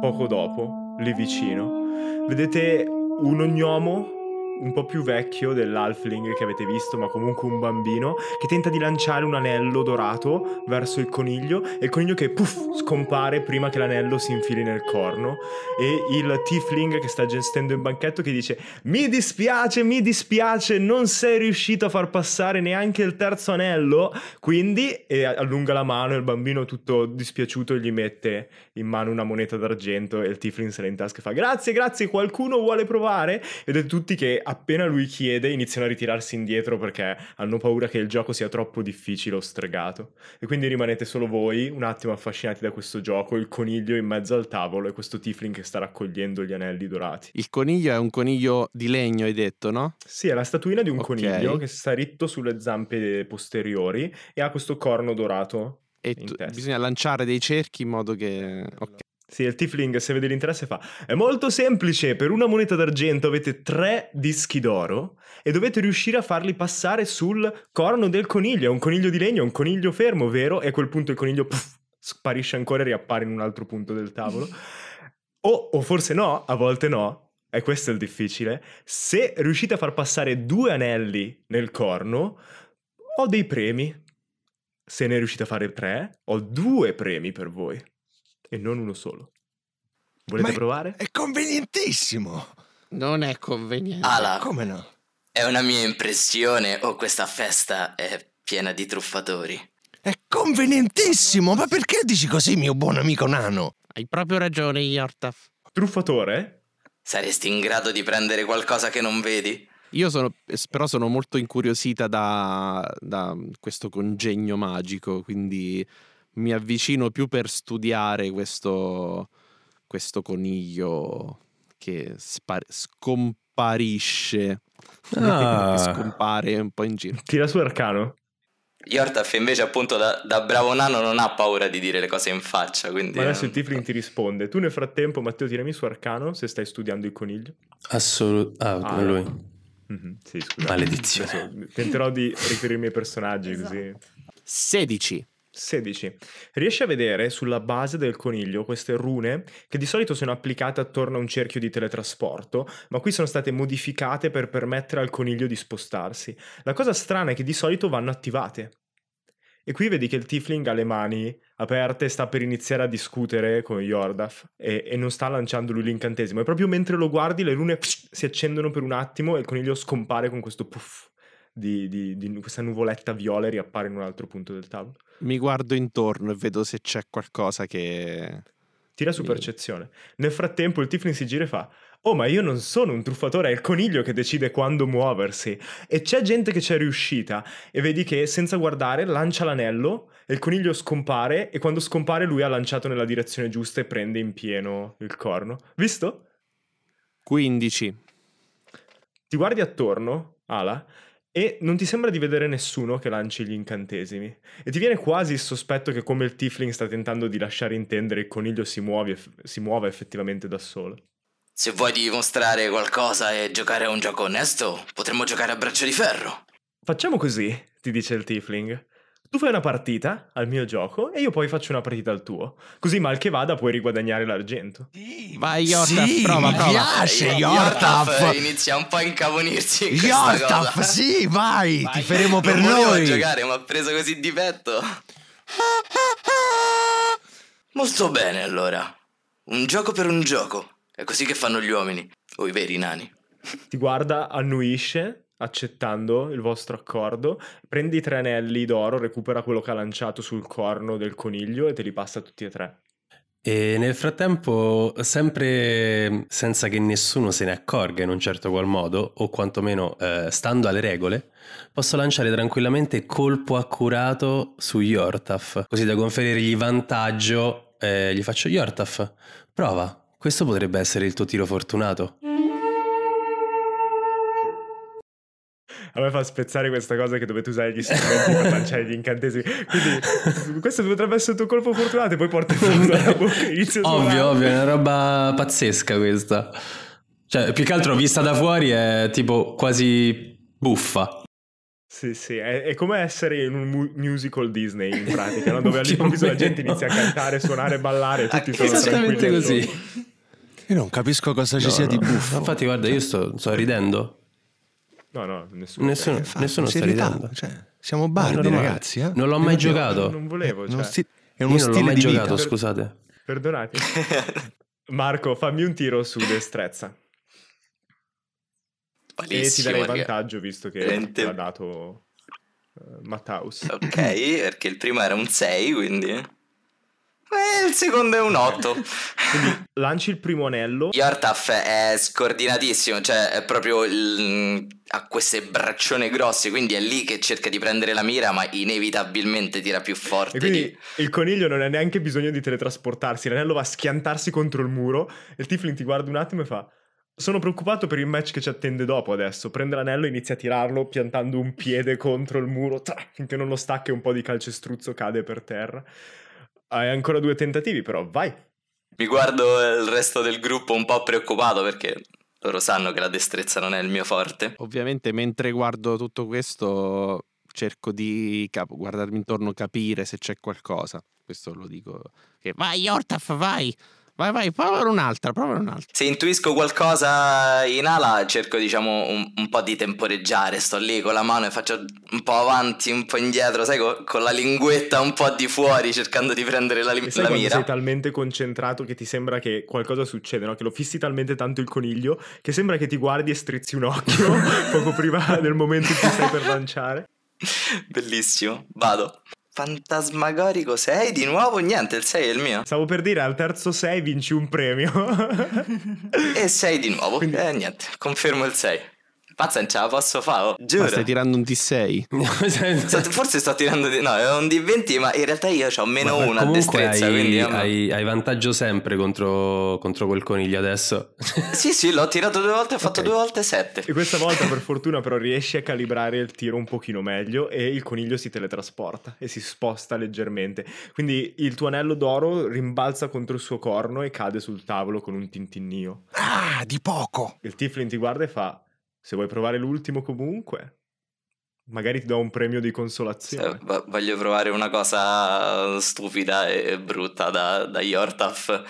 poco dopo lì vicino. Vedete un ognomo un po' più vecchio dell'halfling che avete visto, ma comunque un bambino, che tenta di lanciare un anello dorato verso il coniglio e il coniglio che puff scompare prima che l'anello si infili nel corno e il tiefling che sta gestendo il banchetto che dice mi dispiace, mi dispiace, non sei riuscito a far passare neanche il terzo anello, quindi e allunga la mano e il bambino tutto dispiaciuto gli mette in mano una moneta d'argento e il tiefling se la in tasca e fa grazie, grazie, qualcuno vuole provare? E vedete tutti che appena lui chiede iniziano a ritirarsi indietro perché hanno paura che il gioco sia troppo difficile o stregato. E quindi rimanete solo voi, un attimo affascinati da questo gioco, il coniglio in mezzo al tavolo e questo tiefling che sta raccogliendo gli anelli dorati. Il coniglio è un coniglio di legno, hai detto, no? Sì, è la statuina di un Ok. coniglio che sta ritto sulle zampe posteriori e ha questo corno dorato. E tu- bisogna lanciare dei cerchi in modo che... ok. Sì, il Tifling, se vede l'interesse, fa: È molto semplice. Per una moneta d'argento avete tre dischi d'oro e dovete riuscire a farli passare sul corno del coniglio. È un coniglio di legno, è un coniglio fermo, vero? E a quel punto il coniglio puff, sparisce ancora e riappare in un altro punto del tavolo. o, o forse no, a volte no. e questo è il difficile, se riuscite a far passare due anelli nel corno, ho dei premi. Se ne riuscite a fare tre, ho due premi per voi. E non uno solo. Volete Ma provare? È convenientissimo. Non è conveniente. Ala, Come no? è una mia impressione o questa festa è piena di truffatori? È convenientissimo. Ma perché dici così, mio buon amico nano? Hai proprio ragione, Yortaf. Truffatore? Saresti in grado di prendere qualcosa che non vedi? Io sono, però sono molto incuriosita da, da questo congegno magico, quindi mi avvicino più per studiare questo, questo coniglio che spar- scomparisce. Ah. Scompare un po' in giro. Tira su arcano. Yortaf invece appunto da, da bravo nano non ha paura di dire le cose in faccia, quindi... Ma adesso il Tifling ti risponde. Tu nel frattempo, Matteo, tirami su arcano se stai studiando il coniglio. Assolutamente. Ah, Ah, lui. Mhm, Sì. Maledizione. Adesso tenterò di riferirmi ai personaggi così. 16. 16. Riesci a vedere sulla base del coniglio queste rune che di solito sono applicate attorno a un cerchio di teletrasporto, ma qui sono state modificate per permettere al coniglio di spostarsi. La cosa strana è che di solito vanno attivate. E qui vedi che il Tifling ha le mani aperte e sta per iniziare a discutere con Yordaf e, e non sta lanciando lui l'incantesimo. E proprio mentre lo guardi le rune psh, si accendono per un attimo e il coniglio scompare con questo puff di, di- di questa nuvoletta viola riappare in un altro punto del tavolo. Mi guardo intorno e vedo se c'è qualcosa che... Tira su Mi- percezione. Nel frattempo il Tiflin si gira e fa: Oh, ma io non sono un truffatore, è il coniglio che decide quando muoversi. E c'è gente che c'è riuscita. E vedi che senza guardare lancia l'anello e il coniglio scompare. E quando scompare, lui ha lanciato nella direzione giusta e prende in pieno il corno. Visto? 15. Ti guardi attorno, Ala, e non ti sembra di vedere nessuno che lanci gli incantesimi. E ti viene quasi il sospetto che, come il Tifling sta tentando di lasciare intendere, il coniglio si, muove, si muova effettivamente da solo. Se vuoi dimostrare qualcosa e giocare a un gioco onesto, potremmo giocare a braccio di ferro. Facciamo così, ti dice il Tifling. Tu fai una partita al mio gioco e io poi faccio una partita al tuo. Così mal che vada puoi riguadagnare l'argento. Vai, Yortaf, sì, prova, mi prova. piace, Eh, Yortaf. inizia un po' a incavonirsi in Yortaf, sì, vai, ti faremo per non noi. giocare, ma ha preso così di petto. Molto bene, allora. Un gioco per un gioco. È così che fanno gli uomini, o i veri nani. Ti guarda, annuisce, accettando il vostro accordo. Prendi tre anelli d'oro, recupera quello che ha lanciato sul corno del coniglio e te li passa tutti e tre. E nel frattempo, sempre senza che nessuno se ne accorga in un certo qual modo, o quantomeno eh, stando alle regole, posso lanciare tranquillamente colpo accurato su Yortaf, così da conferirgli vantaggio. eh, gli faccio Yortaf, prova, questo potrebbe essere il tuo tiro fortunato. A me fa spezzare questa cosa che dovete usare gli strumenti per lanciare gli incantesimi. Quindi questo potrebbe essere il tuo colpo fortunato e poi porti fuori dalla bocca e inizi a Ovvio, ovvio, è una roba pazzesca questa. Cioè, più che altro vista da fuori è tipo quasi buffa. Sì, sì, è, è come essere in un mu- musical Disney in pratica, no? dove all'improvviso la gente inizia a cantare, suonare, ballare e tutti sono Esattamente così. Io non capisco cosa ci No, sia no. di buffo. Infatti, guarda, io sto, sto ridendo. No, no, nessuno. Nessuno, Infatti, nessuno sta ridendo. Cioè, siamo bardi, ragazzi. eh? Non l'ho mai giocato. Non volevo, Uno cioè. sti- è Io uno non l'ho stile mai di giocato, vita. scusate. Perdonate. Marco, fammi un tiro su destrezza. E ti darei vantaggio visto che Veramente- te l'ha dato eh, Mattaus. Ok, perché il primo era un 6, quindi... E il secondo è un 8. Quindi lanci il primo anello. Yortaf è scordinatissimo, cioè è proprio il... ha queste braccione grosse, quindi è lì che cerca di prendere la mira, ma inevitabilmente tira più forte E quindi di... il coniglio non ha neanche bisogno di teletrasportarsi, l'anello va a schiantarsi contro il muro e il Tifling ti guarda un attimo e fa sono preoccupato per il match che ci attende dopo adesso. Prende l'anello e inizia a tirarlo piantando un piede contro il muro tra, finché non lo stacca e un po' di calcestruzzo cade per terra. Hai ancora due tentativi però, vai. Mi guardo il resto del gruppo un po' preoccupato perché loro sanno che la destrezza non è il mio forte. Ovviamente mentre guardo tutto questo cerco di cap- guardarmi intorno, capire se c'è qualcosa. Questo lo dico. Che vai Yortaf, vai! Vai, vai, prova un'altra, prova un'altra. Se intuisco qualcosa in ala, cerco diciamo un, un po' di temporeggiare. Sto lì con la mano e faccio un po' avanti, un po' indietro, sai, co- con, la linguetta un po' di fuori, cercando di prendere la, E sai la quando mira. sei talmente concentrato che ti sembra che qualcosa succede, no? Che lo fissi talmente tanto il coniglio che sembra che ti guardi e strizzi un occhio poco prima del momento in cui stai per lanciare. Bellissimo. Vado. Fantasmagorico 6 di nuovo? Niente, il 6 è il mio. Stavo per dire al terzo 6 vinci un premio. E 6 di nuovo. Quindi- Eh, niente, confermo il 6. Pazza, non ce la posso fare, oh. giuro. Ma stai tirando un T6. Sto- Forse sto tirando di... No, è un D20, ma in realtà io ho meno Ma 1 a comunque destrezza, hai, quindi... hai- hai vantaggio sempre contro, contro quel coniglio adesso. Sì, sì, l'ho tirato due volte, ho fatto Ok. due volte 7. e questa volta per fortuna però riesci a calibrare il tiro un pochino meglio e il coniglio si teletrasporta e si sposta leggermente. Quindi il tuo anello d'oro rimbalza contro il suo corno e cade sul tavolo con un tintinnio. Ah, di poco. Il Tiflin ti guarda e fa: Se vuoi provare l'ultimo comunque, magari ti do un premio di consolazione. voglio provare una cosa stupida e brutta da, da Yortaf.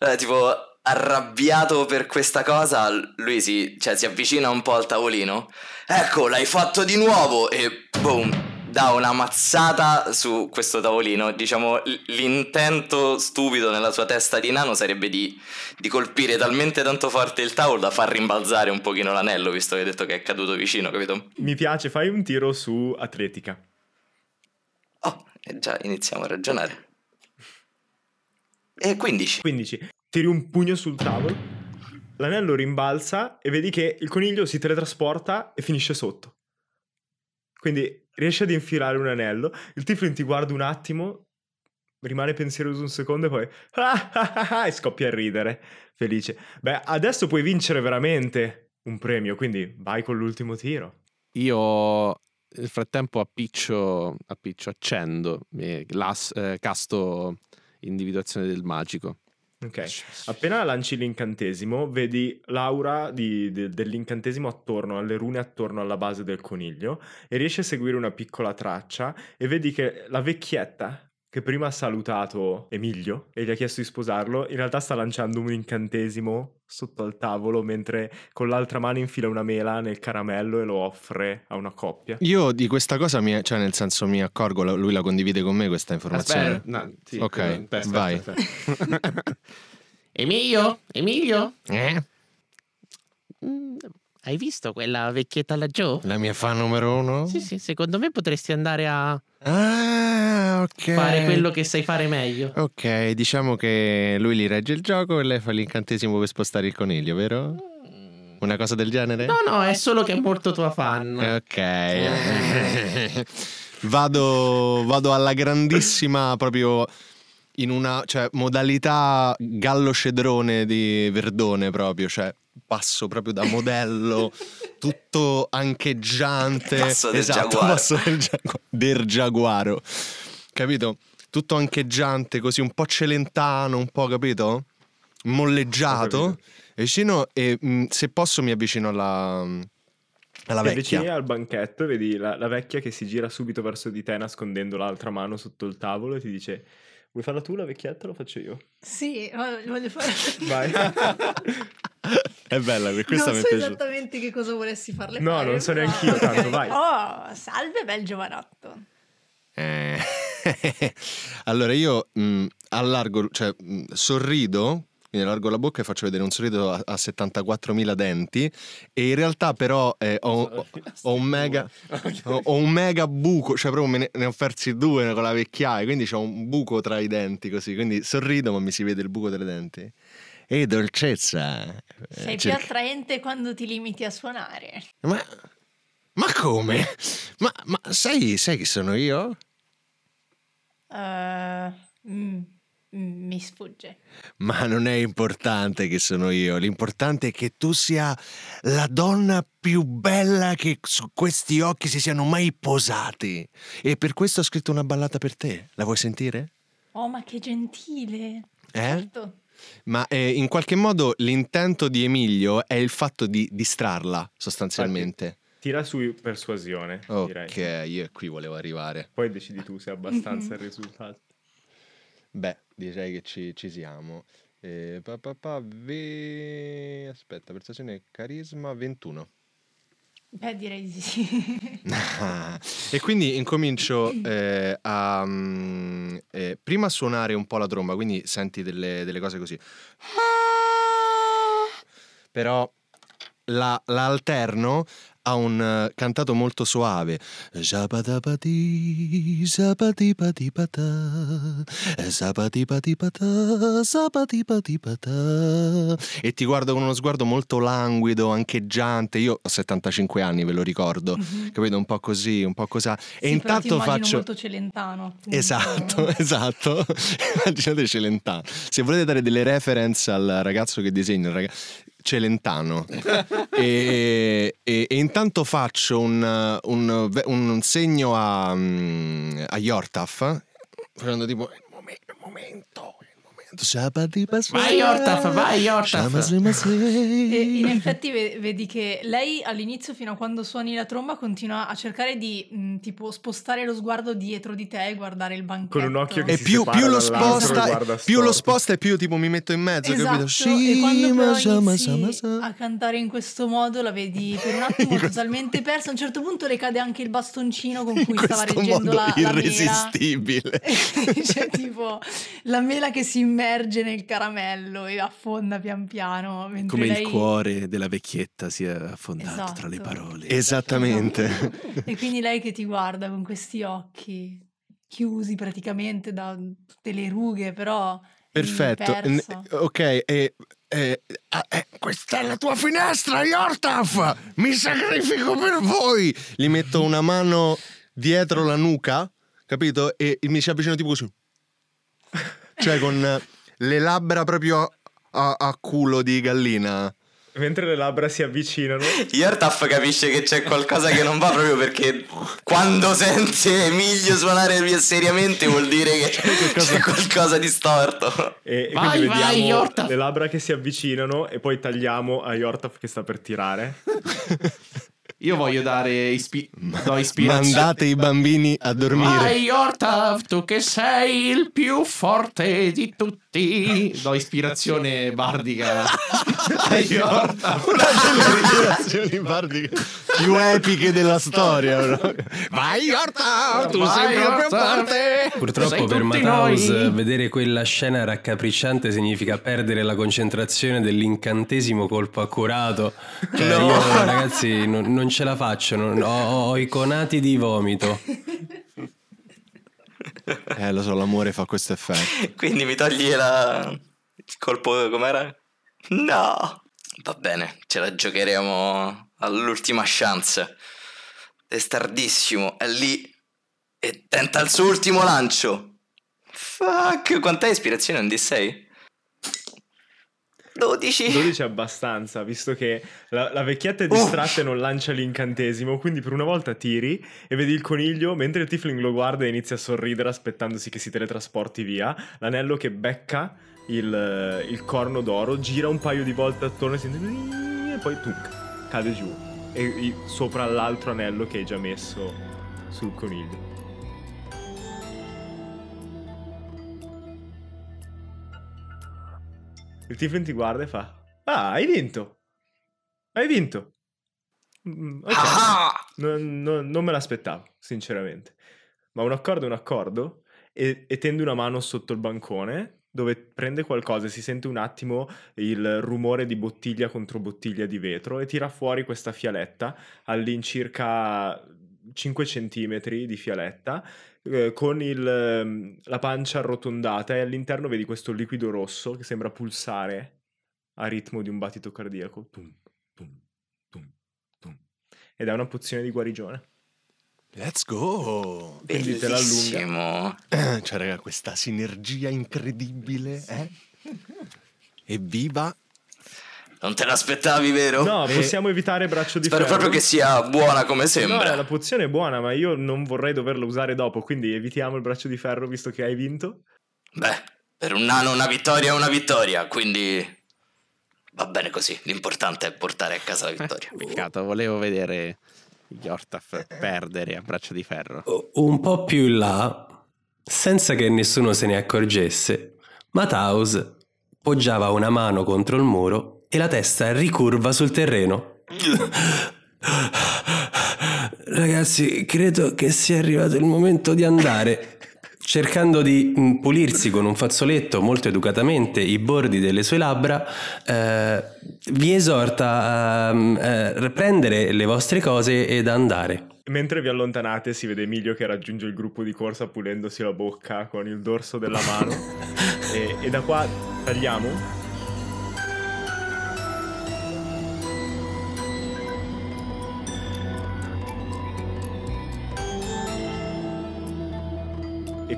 Eh, tipo, arrabbiato per questa cosa, lui si, cioè, si avvicina un po' al tavolino. Ecco, l'hai fatto di nuovo! E boom! Dà una mazzata su questo tavolino. Diciamo, l'intento stupido nella sua testa di nano sarebbe di, di colpire talmente tanto forte il tavolo da far rimbalzare un pochino l'anello, visto che hai detto che è caduto vicino, capito? Mi piace, fai un tiro su atletica. Oh, e già iniziamo a ragionare. E 15. 15. Tiri un pugno sul tavolo, l'anello rimbalza e vedi che il coniglio si teletrasporta e finisce sotto. Quindi riesci ad infilare un anello, il Tiflin ti guarda un attimo, rimane pensieroso un secondo e poi e scoppia a ridere, felice. Beh, adesso puoi vincere veramente un premio, quindi vai con l'ultimo tiro. Io nel frattempo appiccio, appiccio accendo, e las- eh, casto individuazione del magico. Ok, appena lanci l'incantesimo, vedi l'aura di- de- dell'incantesimo attorno alle rune attorno alla base del coniglio e riesci a seguire una piccola traccia e vedi che la vecchietta che prima ha salutato Emilio e gli ha chiesto di sposarlo, in realtà sta lanciando un incantesimo sotto al tavolo mentre con l'altra mano infila una mela nel caramello e lo offre a una coppia. Io di questa cosa, mi, cioè nel senso mi accorgo, lui la condivide con me questa informazione. Aspetta, no, sì, Ok, aspetta, aspetta, vai. aspetta. Emilio? Emilio? Eh? Mm, hai visto quella vecchietta laggiù? La mia fan numero uno? Sì, sì, secondo me potresti andare a Ah, ok. fare quello che sai fare meglio. Ok, diciamo che lui gli regge il gioco e lei fa l'incantesimo per spostare il coniglio, vero? Una cosa del genere? No, no, è solo che è molto tua fan. Ok. vado, vado alla grandissima proprio in una cioè, modalità gallo cedrone di Verdone proprio, cioè passo proprio da modello tutto ancheggiante. Passo del esatto, giaguaro. passo del, giagu- del giaguaro. Capito? Tutto ancheggiante, così un po' celentano, un po', capito? Molleggiato. capito. E vicino e mh, se posso mi avvicino alla alla Ti avvicini vecchia. al banchetto e vedi la, la vecchia che si gira subito verso di te nascondendo l'altra mano sotto il tavolo e ti dice vuoi farla tu la vecchietta o lo faccio io? Sì, voglio voglio fare... Vai. È bella, que- questa non mi so piaciuta. esattamente che cosa vorresti farle No, fare. non so però- neanch'io tanto, vai. Oh, salve bel giovanotto. Eh, allora io mh, allargo, cioè mh, sorrido, quindi allargo la bocca e faccio vedere un sorriso a, a 74.000 denti e in realtà però eh, ho, ho un mega, ho, ho un mega buco, cioè proprio me ne, ne ho persi due con la vecchiaia, quindi ho un buco tra i denti così, quindi sorrido ma mi si vede il buco delle denti. E dolcezza. eh, Sei più cerca- attraente quando ti limiti a suonare. Ma, ma come? Ma, ma sai, sai chi sono io? Mm, mi sfugge. Ma non è importante che sono io, l'importante è che tu sia la donna più bella che su questi occhi si siano mai posati. E per questo ho scritto una ballata per te. La vuoi sentire? Oh, ma che gentile. Eh? Certo. Ma eh, in qualche modo l'intento di Emilio è il fatto di distrarla, sostanzialmente. Tira su persuasione, direi. Ok, io qui volevo arrivare. Poi decidi tu se è abbastanza il risultato. Beh, direi che ci, ci siamo. E pa, pa, pa, ve- Aspetta, persuasione e carisma 21. Beh, direi di sì. e quindi incomincio eh, a mm, eh, prima a suonare un po' la tromba, quindi senti delle, delle cose così. Però la, la alterno a un eh, cantato molto suave. Zapatipatipata. E ti guardo con uno sguardo molto languido, ancheggiante. Io ho 75 anni, ve lo ricordo, capito? Un po' così, un po' così. E Sì, intanto faccio. molto celentano. Esatto, esatto. Immaginate Celentano. Se volete dare delle reference al ragazzo che disegna, il raga- Celentano. e, e- e intanto faccio un, un- un segno a, mm, a Yortaf, facendo tipo il il momento. Vai, Yortaf, vai. E in effetti ve- vedi che lei all'inizio, fino a quando suoni la tromba, continua a cercare di mh, tipo spostare lo sguardo dietro di te e guardare il banchetto. Con un occhio che E si più, più lo e sposta, guarda più lo sposta e più tipo mi metto in mezzo, capito? Esatto, e quando però ma ma a cantare in questo modo la vedi per un attimo totalmente persa. A un certo punto le cade anche il bastoncino con cui stava questo reggendo modo la, la mela. irresistibile. C'è tipo la mela che si immerge nel caramello e affonda pian piano. Mentre Come lei... il cuore della vecchietta si è affondato tra le Esatto. parole. Esattamente. E quindi lei che ti guarda con questi occhi chiusi praticamente da tutte le rughe, però Perfetto. N- ok, e, e- ah, eh, questa è la tua finestra, Yortaf! Mi sacrifico per voi! Gli metto una mano dietro la nuca, capito? E mi ci avvicino tipo così. Cioè con le labbra proprio a, a culo di gallina. Mentre le labbra si avvicinano, Yortaf capisce che c'è qualcosa che non va proprio perché quando sente Emilio suonare seriamente vuol dire che c'è qualcosa di storto. e, e Vai, quindi vai, vediamo Yortaf. le labbra che si avvicinano e poi tagliamo a Yortaf che sta per tirare. Io voglio dare ispi- do ispirazione. Mandate i bambini a dormire. Vai, Yortaf, tu che sei il più forte di tutti. Do ispirazione bardica a. Una delle rivelazioni bardiche più epiche della storia. bro. Vai, Yortaf! Tu sei Vai, proprio Yortaf. forte! Purtroppo Sei per Mataus noi. vedere quella scena raccapricciante significa perdere la concentrazione dell'incantesimo colpo accurato. Cioè, io, ragazzi, non, non ce la faccio, non- ho, ho i conati di vomito. Eh, lo so, l'amore fa questo effetto. Quindi mi togli la... il colpo com'era? No! Va bene, ce la giocheremo all'ultima chance. Testardissimo, è lì e tenta il suo ultimo lancio. Fuck, quant'è ispirazione un D6? 12. 12 è abbastanza, visto che la, la vecchietta è distratta e non lancia l'incantesimo, quindi per una volta tiri e vedi il coniglio, mentre il Tifling lo guarda e inizia a sorridere aspettandosi che si teletrasporti via, l'anello che becca il, il corno d'oro, gira un paio di volte attorno e sente... e poi tunk, cade giù, e, e sopra l'altro anello che hai già messo sul coniglio. Il Tiflin ti guarda e fa: Ah, hai vinto! Hai vinto! Mm, ok. Ah! Non, non- non me l'aspettavo, sinceramente. Ma un accordo è un accordo e, e tende una mano sotto il bancone dove prende qualcosa e si sente un attimo il rumore di bottiglia contro bottiglia di vetro e tira fuori questa fialetta all'incirca 5 centimetri di fialetta eh, con il, ehm, la pancia arrotondata e all'interno vedi questo liquido rosso che sembra pulsare a ritmo di un battito cardiaco. Tum, tum, tum, tum. Ed è una pozione di guarigione. Let's go! Quindi te. Cioè, raga, questa sinergia incredibile, eh? Evviva! Non te l'aspettavi, vero? No, possiamo evitare braccio di Spero ferro. proprio che sia buona come No, sembra. la pozione è buona, ma io non vorrei doverla usare dopo, quindi evitiamo il braccio di ferro visto che hai vinto. Beh, per un nano una vittoria è una vittoria, quindi va bene così. L'importante è portare a casa la vittoria. Peccato, volevo vedere Yortaf perdere a braccio di ferro. Un po' più in là, senza che nessuno se ne accorgesse, Mataus poggiava una mano contro il muro e la testa ricurva sul terreno. Ragazzi, credo che sia arrivato il momento di andare. Cercando di mm, pulirsi con un fazzoletto molto educatamente i bordi delle sue labbra, eh, vi esorta a mm, eh, prendere le vostre cose ed andare. Mentre vi allontanate si vede Emilio che raggiunge il gruppo di corsa pulendosi la bocca con il dorso della mano e, e da qua tagliamo.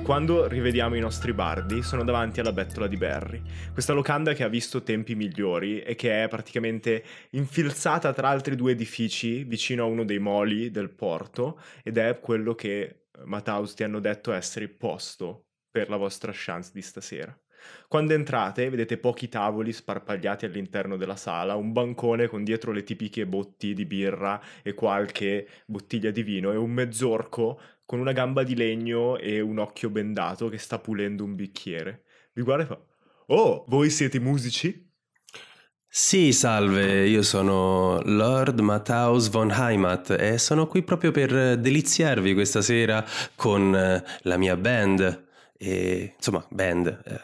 Quando rivediamo i nostri bardi sono davanti alla bettola di Barry, questa locanda che ha visto tempi migliori e che è praticamente infilzata tra altri due edifici vicino a uno dei moli del porto ed è quello che Mataus ti hanno detto essere il posto per la vostra chance di stasera. Quando entrate vedete pochi tavoli sparpagliati all'interno della sala, un bancone con dietro le tipiche botti di birra e qualche bottiglia di vino e un mezzorco con una gamba di legno e un occhio bendato che sta pulendo un bicchiere. Vi guarda e fa: Oh, voi siete musici? Sì, salve, io sono Lord Matthaus von Heimat e sono qui proprio per deliziarvi questa sera con eh, la mia band e insomma, band eh,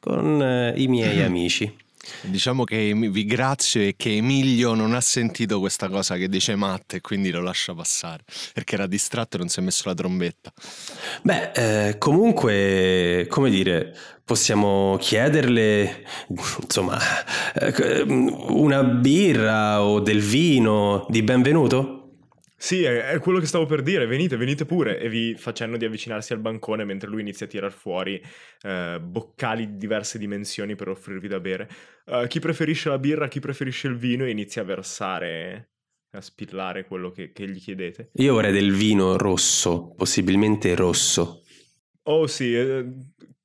con eh, i miei amici. Diciamo che vi grazio e che Emilio non ha sentito questa cosa che dice Matt e quindi lo lascia passare perché era distratto e non si è messo la trombetta. Beh, eh, comunque, come dire, possiamo chiederle, insomma, eh, una birra o del vino di benvenuto? Sì, è, è quello che stavo per dire. Venite, venite pure. E vi fa cenno di avvicinarsi al bancone mentre lui inizia a tirar fuori eh, boccali di diverse dimensioni per offrirvi da bere. Eh, chi preferisce la birra, chi preferisce il vino, e inizia a versare, a spillare quello che, che gli chiedete. Io vorrei del vino rosso, possibilmente rosso. Oh sì, eh,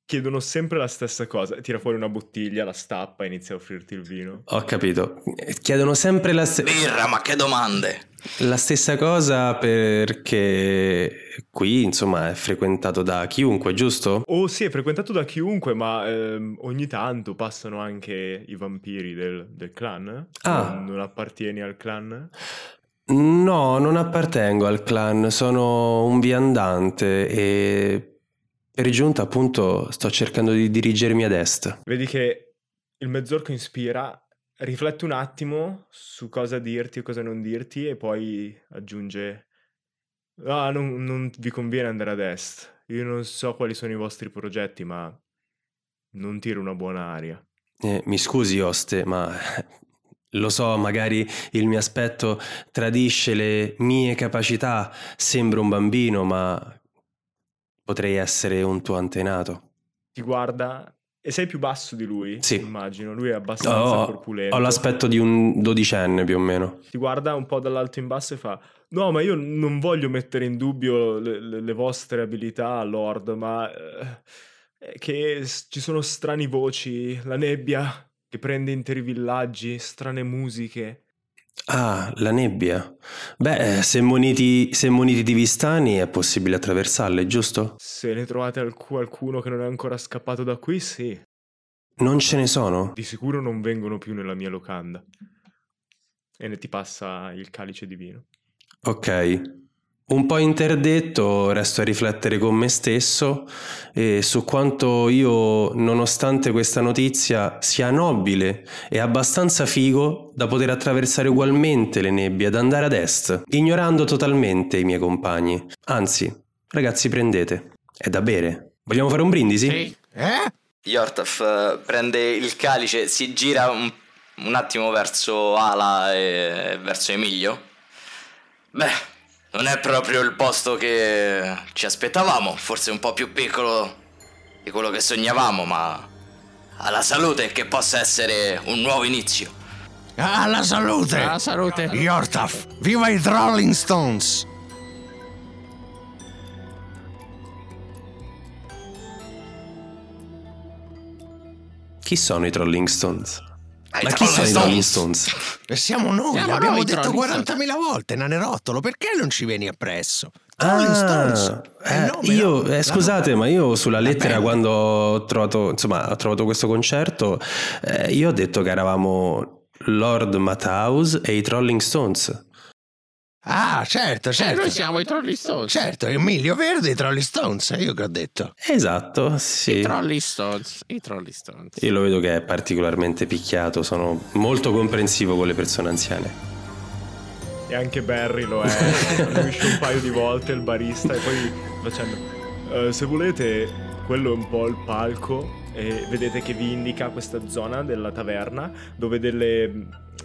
chiedono sempre la stessa cosa. Tira fuori una bottiglia, la stappa e inizia a offrirti il vino. Ho capito. Chiedono sempre la, st- Birra, ma che domande! La stessa cosa perché qui, insomma, è frequentato da chiunque, giusto? Oh sì, è frequentato da chiunque, ma ehm, ogni tanto passano anche i vampiri del, del clan. Ah. Non, non appartieni al clan? No, non appartengo al clan, sono un viandante e per giunta appunto sto cercando di dirigermi ad est. Vedi che il mezzorco ispira, riflette un attimo su cosa dirti e cosa non dirti e poi aggiunge Ah, non, non vi conviene andare ad est. Io non so quali sono i vostri progetti, ma non tiro una buona aria. Eh, mi scusi, oste, ma lo so, magari il mio aspetto tradisce le mie capacità, sembro un bambino, ma potrei essere un tuo antenato. Ti guarda e sei più basso di lui, Sì. immagino. Lui è abbastanza Ho, corpulento. ho l'aspetto di un dodicenne più o meno. Ti guarda un po' dall'alto in basso e fa: No, ma io non voglio mettere in dubbio le, le- le vostre abilità, Lord, ma eh, che ci sono strane voci, la nebbia che prende interi villaggi, strane musiche. Ah, la nebbia. Beh, se moniti, se moniti di Vistani è possibile attraversarle, giusto? Se ne trovate alc- qualcuno che non è ancora scappato da qui, sì. Non ce ne sono? Di sicuro non vengono più nella mia locanda. E ne ti passa il calice di vino. Ok. Un po' interdetto, resto a riflettere con me stesso e su quanto io, nonostante questa notizia, sia nobile e abbastanza figo da poter attraversare ugualmente le nebbie ed andare ad est, ignorando totalmente i miei compagni. Anzi, ragazzi, prendete. È da bere. Vogliamo fare un brindisi? Sì. Eh? Yortaf eh, prende il calice, si gira un, un attimo verso Ala e verso Emilio. Beh, non è proprio il posto che ci aspettavamo, forse un po' più piccolo di quello che sognavamo, ma alla salute che possa essere un nuovo inizio. Alla salute! Alla salute. Yortaf! Viva i Rolling Stones! Chi sono i Trolling Stones? Ma chi sono i Rolling Stones? E siamo noi, Siamo l'abbiamo noi, detto Rolling 40.000 volte, nanerottolo, perché non ci vieni appresso? Rolling Stones. Ah, il eh, io, eh, scusate, ma io sulla lettera quando ho trovato, insomma, ho trovato questo concerto, eh, io ho detto che eravamo Lord Matthäus e i Rolling Stones. Ah, certo, Eh, certo. noi siamo i Trolli Stones. Certo, Emilio Verde e i Trolling Stones, è io che ho detto. Esatto, I sì. Trolli Stones. I Trolli Stones. Io lo vedo che è particolarmente picchiato, sono molto comprensivo con le persone anziane. E anche Barry lo è, lo esce un paio di volte il barista e poi facendo... "Eh, se volete, quello è un po' il palco e vedete che vi indica questa zona della taverna dove delle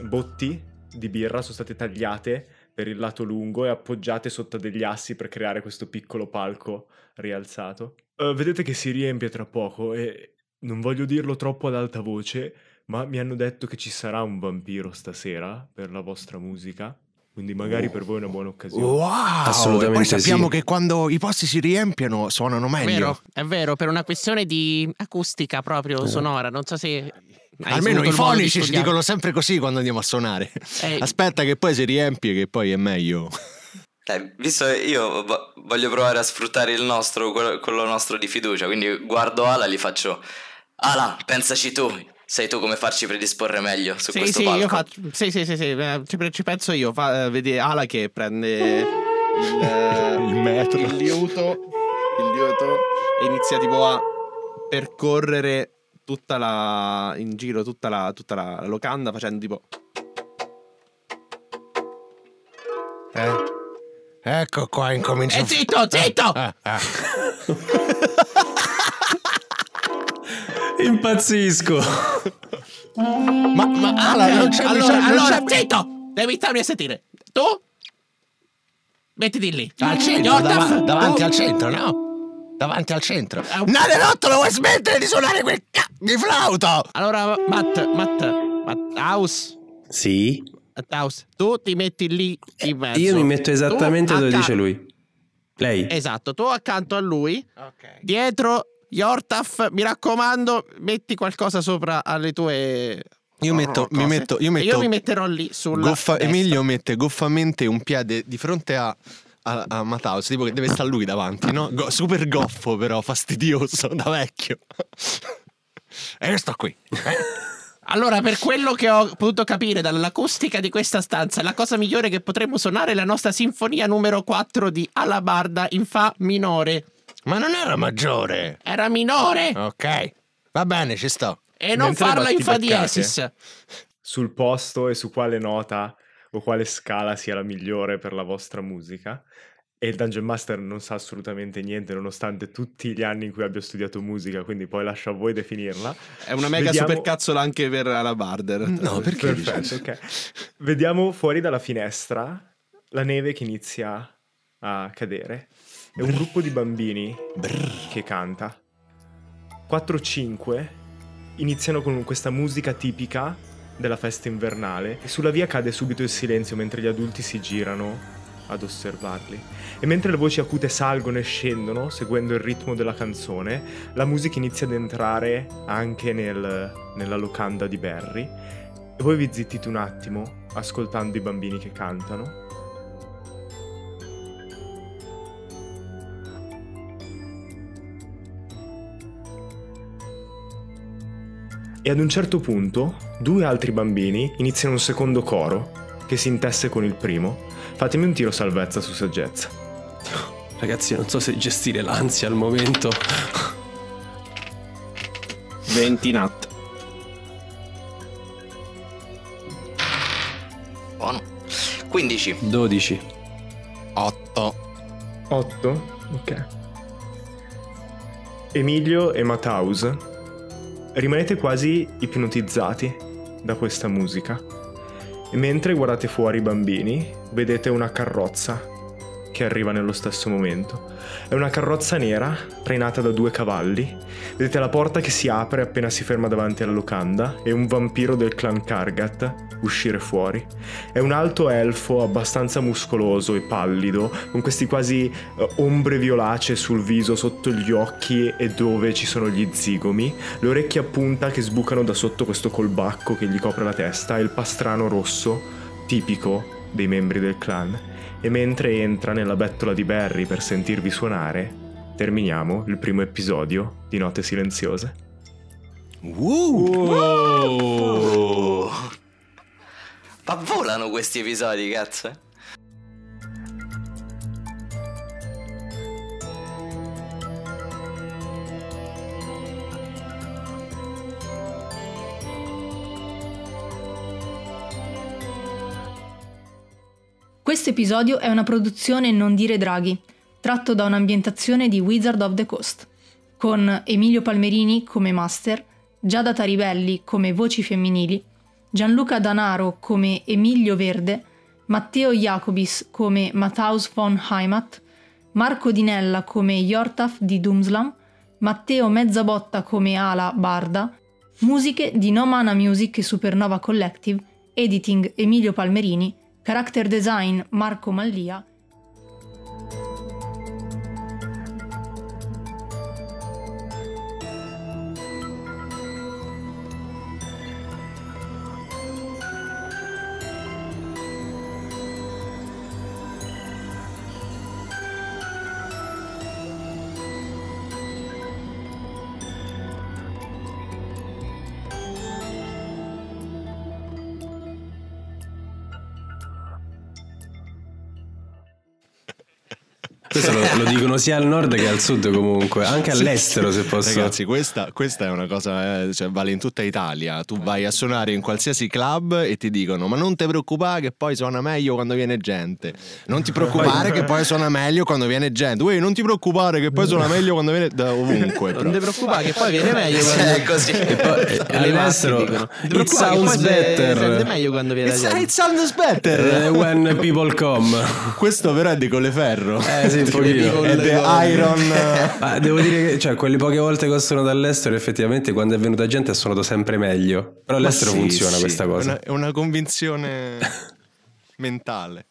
botti di birra sono state tagliate per il lato lungo e appoggiate sotto degli assi per creare questo piccolo palco rialzato. Eh, vedete che si riempie tra poco e non voglio dirlo troppo ad alta voce, ma mi hanno detto che ci sarà un vampiro stasera per la vostra musica. Quindi magari per voi è una buona occasione. Wow! Assolutamente e poi sappiamo sì. che quando i posti si riempiono suonano È meglio. vero, è vero, per una questione di acustica proprio sonora. Non so se. Hai Almeno i fonici ci dicono sempre così quando andiamo a suonare. Eh, Aspetta che poi si riempie che poi è meglio. Dai, visto che io vo- voglio provare a sfruttare il nostro, quello, nostro di fiducia, quindi guardo Ala e gli faccio Ala, pensaci tu, sei tu come farci predisporre meglio su Sì, questo sì, palco. io faccio. Sì, sì, sì, sì, eh, ci, ci penso io. Fa, eh, vedi Ala che prende il, eh, Il metro. il liuto, il liuto e inizia tipo a percorrere tutta la. in giro tutta la, tutta la, la locanda facendo tipo. Eh? Ecco qua incomincia E zitto, zitto! Eh, eh. Impazzisco! Ma, ma Ala, non c'è allora, bisogno- non allora, c'è- zitto! Devi starmi a sentire. Tu? Mettiti lì. Al centro, tu- davanti al centro, no? Davanti al centro. È un- Nanerottolo, vuoi smettere di suonare quel c***o di flauto? Allora, Matt, Matt, Matt House. Sì, House, tu ti metti lì in mezzo. io mi metto esattamente Tu dove acca- dice lui. Lei? Esatto, tu accanto a lui, dietro Yortaf, mi raccomando, metti qualcosa sopra alle tue. Io metto, mi metto, io metto io mi metterò lì sulla. Goffa-. Emilio mette goffamente un piede di fronte a, a, a Mataus, tipo che deve stare lui davanti, no? Go- super goffo però, fastidioso, da vecchio. e io sto qui. Allora, per quello che ho potuto capire dall'acustica di questa stanza, la cosa migliore che potremmo suonare è la nostra sinfonia numero 4 di Alabarda in Fa minore. Ma non era maggiore. Era minore! Ok, va bene, ci sto. E non Mentre farla in Fa diesis. sul posto e su quale nota o quale scala sia la migliore per la vostra musica. E il Dungeon Master non sa assolutamente niente, nonostante tutti gli anni in cui abbia studiato musica, quindi poi lascio a voi definirla. È una mega Vediamo- supercazzola anche per in realtà. No, perché Perfetto, ok. Vediamo fuori dalla finestra la neve che inizia a cadere. È un gruppo di bambini che canta. 4-5 iniziano con questa musica tipica della festa invernale e sulla via cade subito il silenzio mentre gli adulti si girano ad osservarli. E mentre le voci acute salgono e scendono, seguendo il ritmo della canzone, la musica inizia ad entrare anche nel- nella locanda di Barry. E voi vi zittite un attimo, ascoltando i bambini che cantano. E ad un certo punto, due altri bambini iniziano un secondo coro che si intesse con il primo. Fatemi un tiro salvezza su saggezza. Ragazzi, non so se gestire l'ansia al momento. 20 nat. Buono. 15. 12. 8. 8? Ok. Emilio e Mataus rimanete quasi ipnotizzati da questa musica. E mentre guardate fuori i bambini, vedete una carrozza che arriva nello stesso momento. È una carrozza nera trainata da due cavalli. Vedete la porta che si apre appena si ferma davanti alla locanda e un vampiro del clan Kargat uscire fuori. È un alto elfo abbastanza muscoloso e pallido, con questi quasi eh, ombre violacee sul viso, sotto gli occhi e dove ci sono gli zigomi, le orecchie a punta che sbucano da sotto questo colbacco che gli copre la testa e il pastrano rosso tipico dei membri del clan e mentre entra nella bettola di Barry per sentirvi suonare, terminiamo il primo episodio di Note Silenziose. Oh. Ma volano questi episodi, cazzo. Questo episodio è una produzione Non dire draghi, tratto da un'ambientazione di Wizard of the Coast, con Emilio Palmerini come master, Giada Taribelli come voci femminili, Gianluca Danaro come Emilio Verde, Matteo Jacobis come Matthaus von Heimat, Marco Dinella come Yortaf di Doomslam, Matteo Mezzabotta come Ala Barda, musiche di No Mana Music e Supernova Collective, editing Emilio Palmerini, character design Marco Mallia. Questo lo, lo dicono sia al nord che al sud comunque, anche all'estero se posso. Ragazzi, questa, questa è una cosa, eh, cioè, vale in tutta Italia. Tu vai a suonare in qualsiasi club e ti dicono: Ma non ti preoccupare che poi suona meglio quando viene gente. Non ti preoccupare che poi suona meglio quando viene gente. Uè, non ti preoccupare che poi suona meglio quando viene da ovunque. Non però. ti preoccupare che poi viene meglio quando... è così. E poi, eh, all'estero. Non it sounds better sente meglio quando viene It's, gente. it sounds better. eh, when people come. Questo però è di Colleferro. Eh sì, un pochino. È The Iron. Ma devo dire che cioè, quelle poche volte che ho suonato all'estero, effettivamente quando è venuta gente ha suonato sempre meglio. Però all'estero sì, funziona sì, questa È cosa. una, è una convinzione mentale.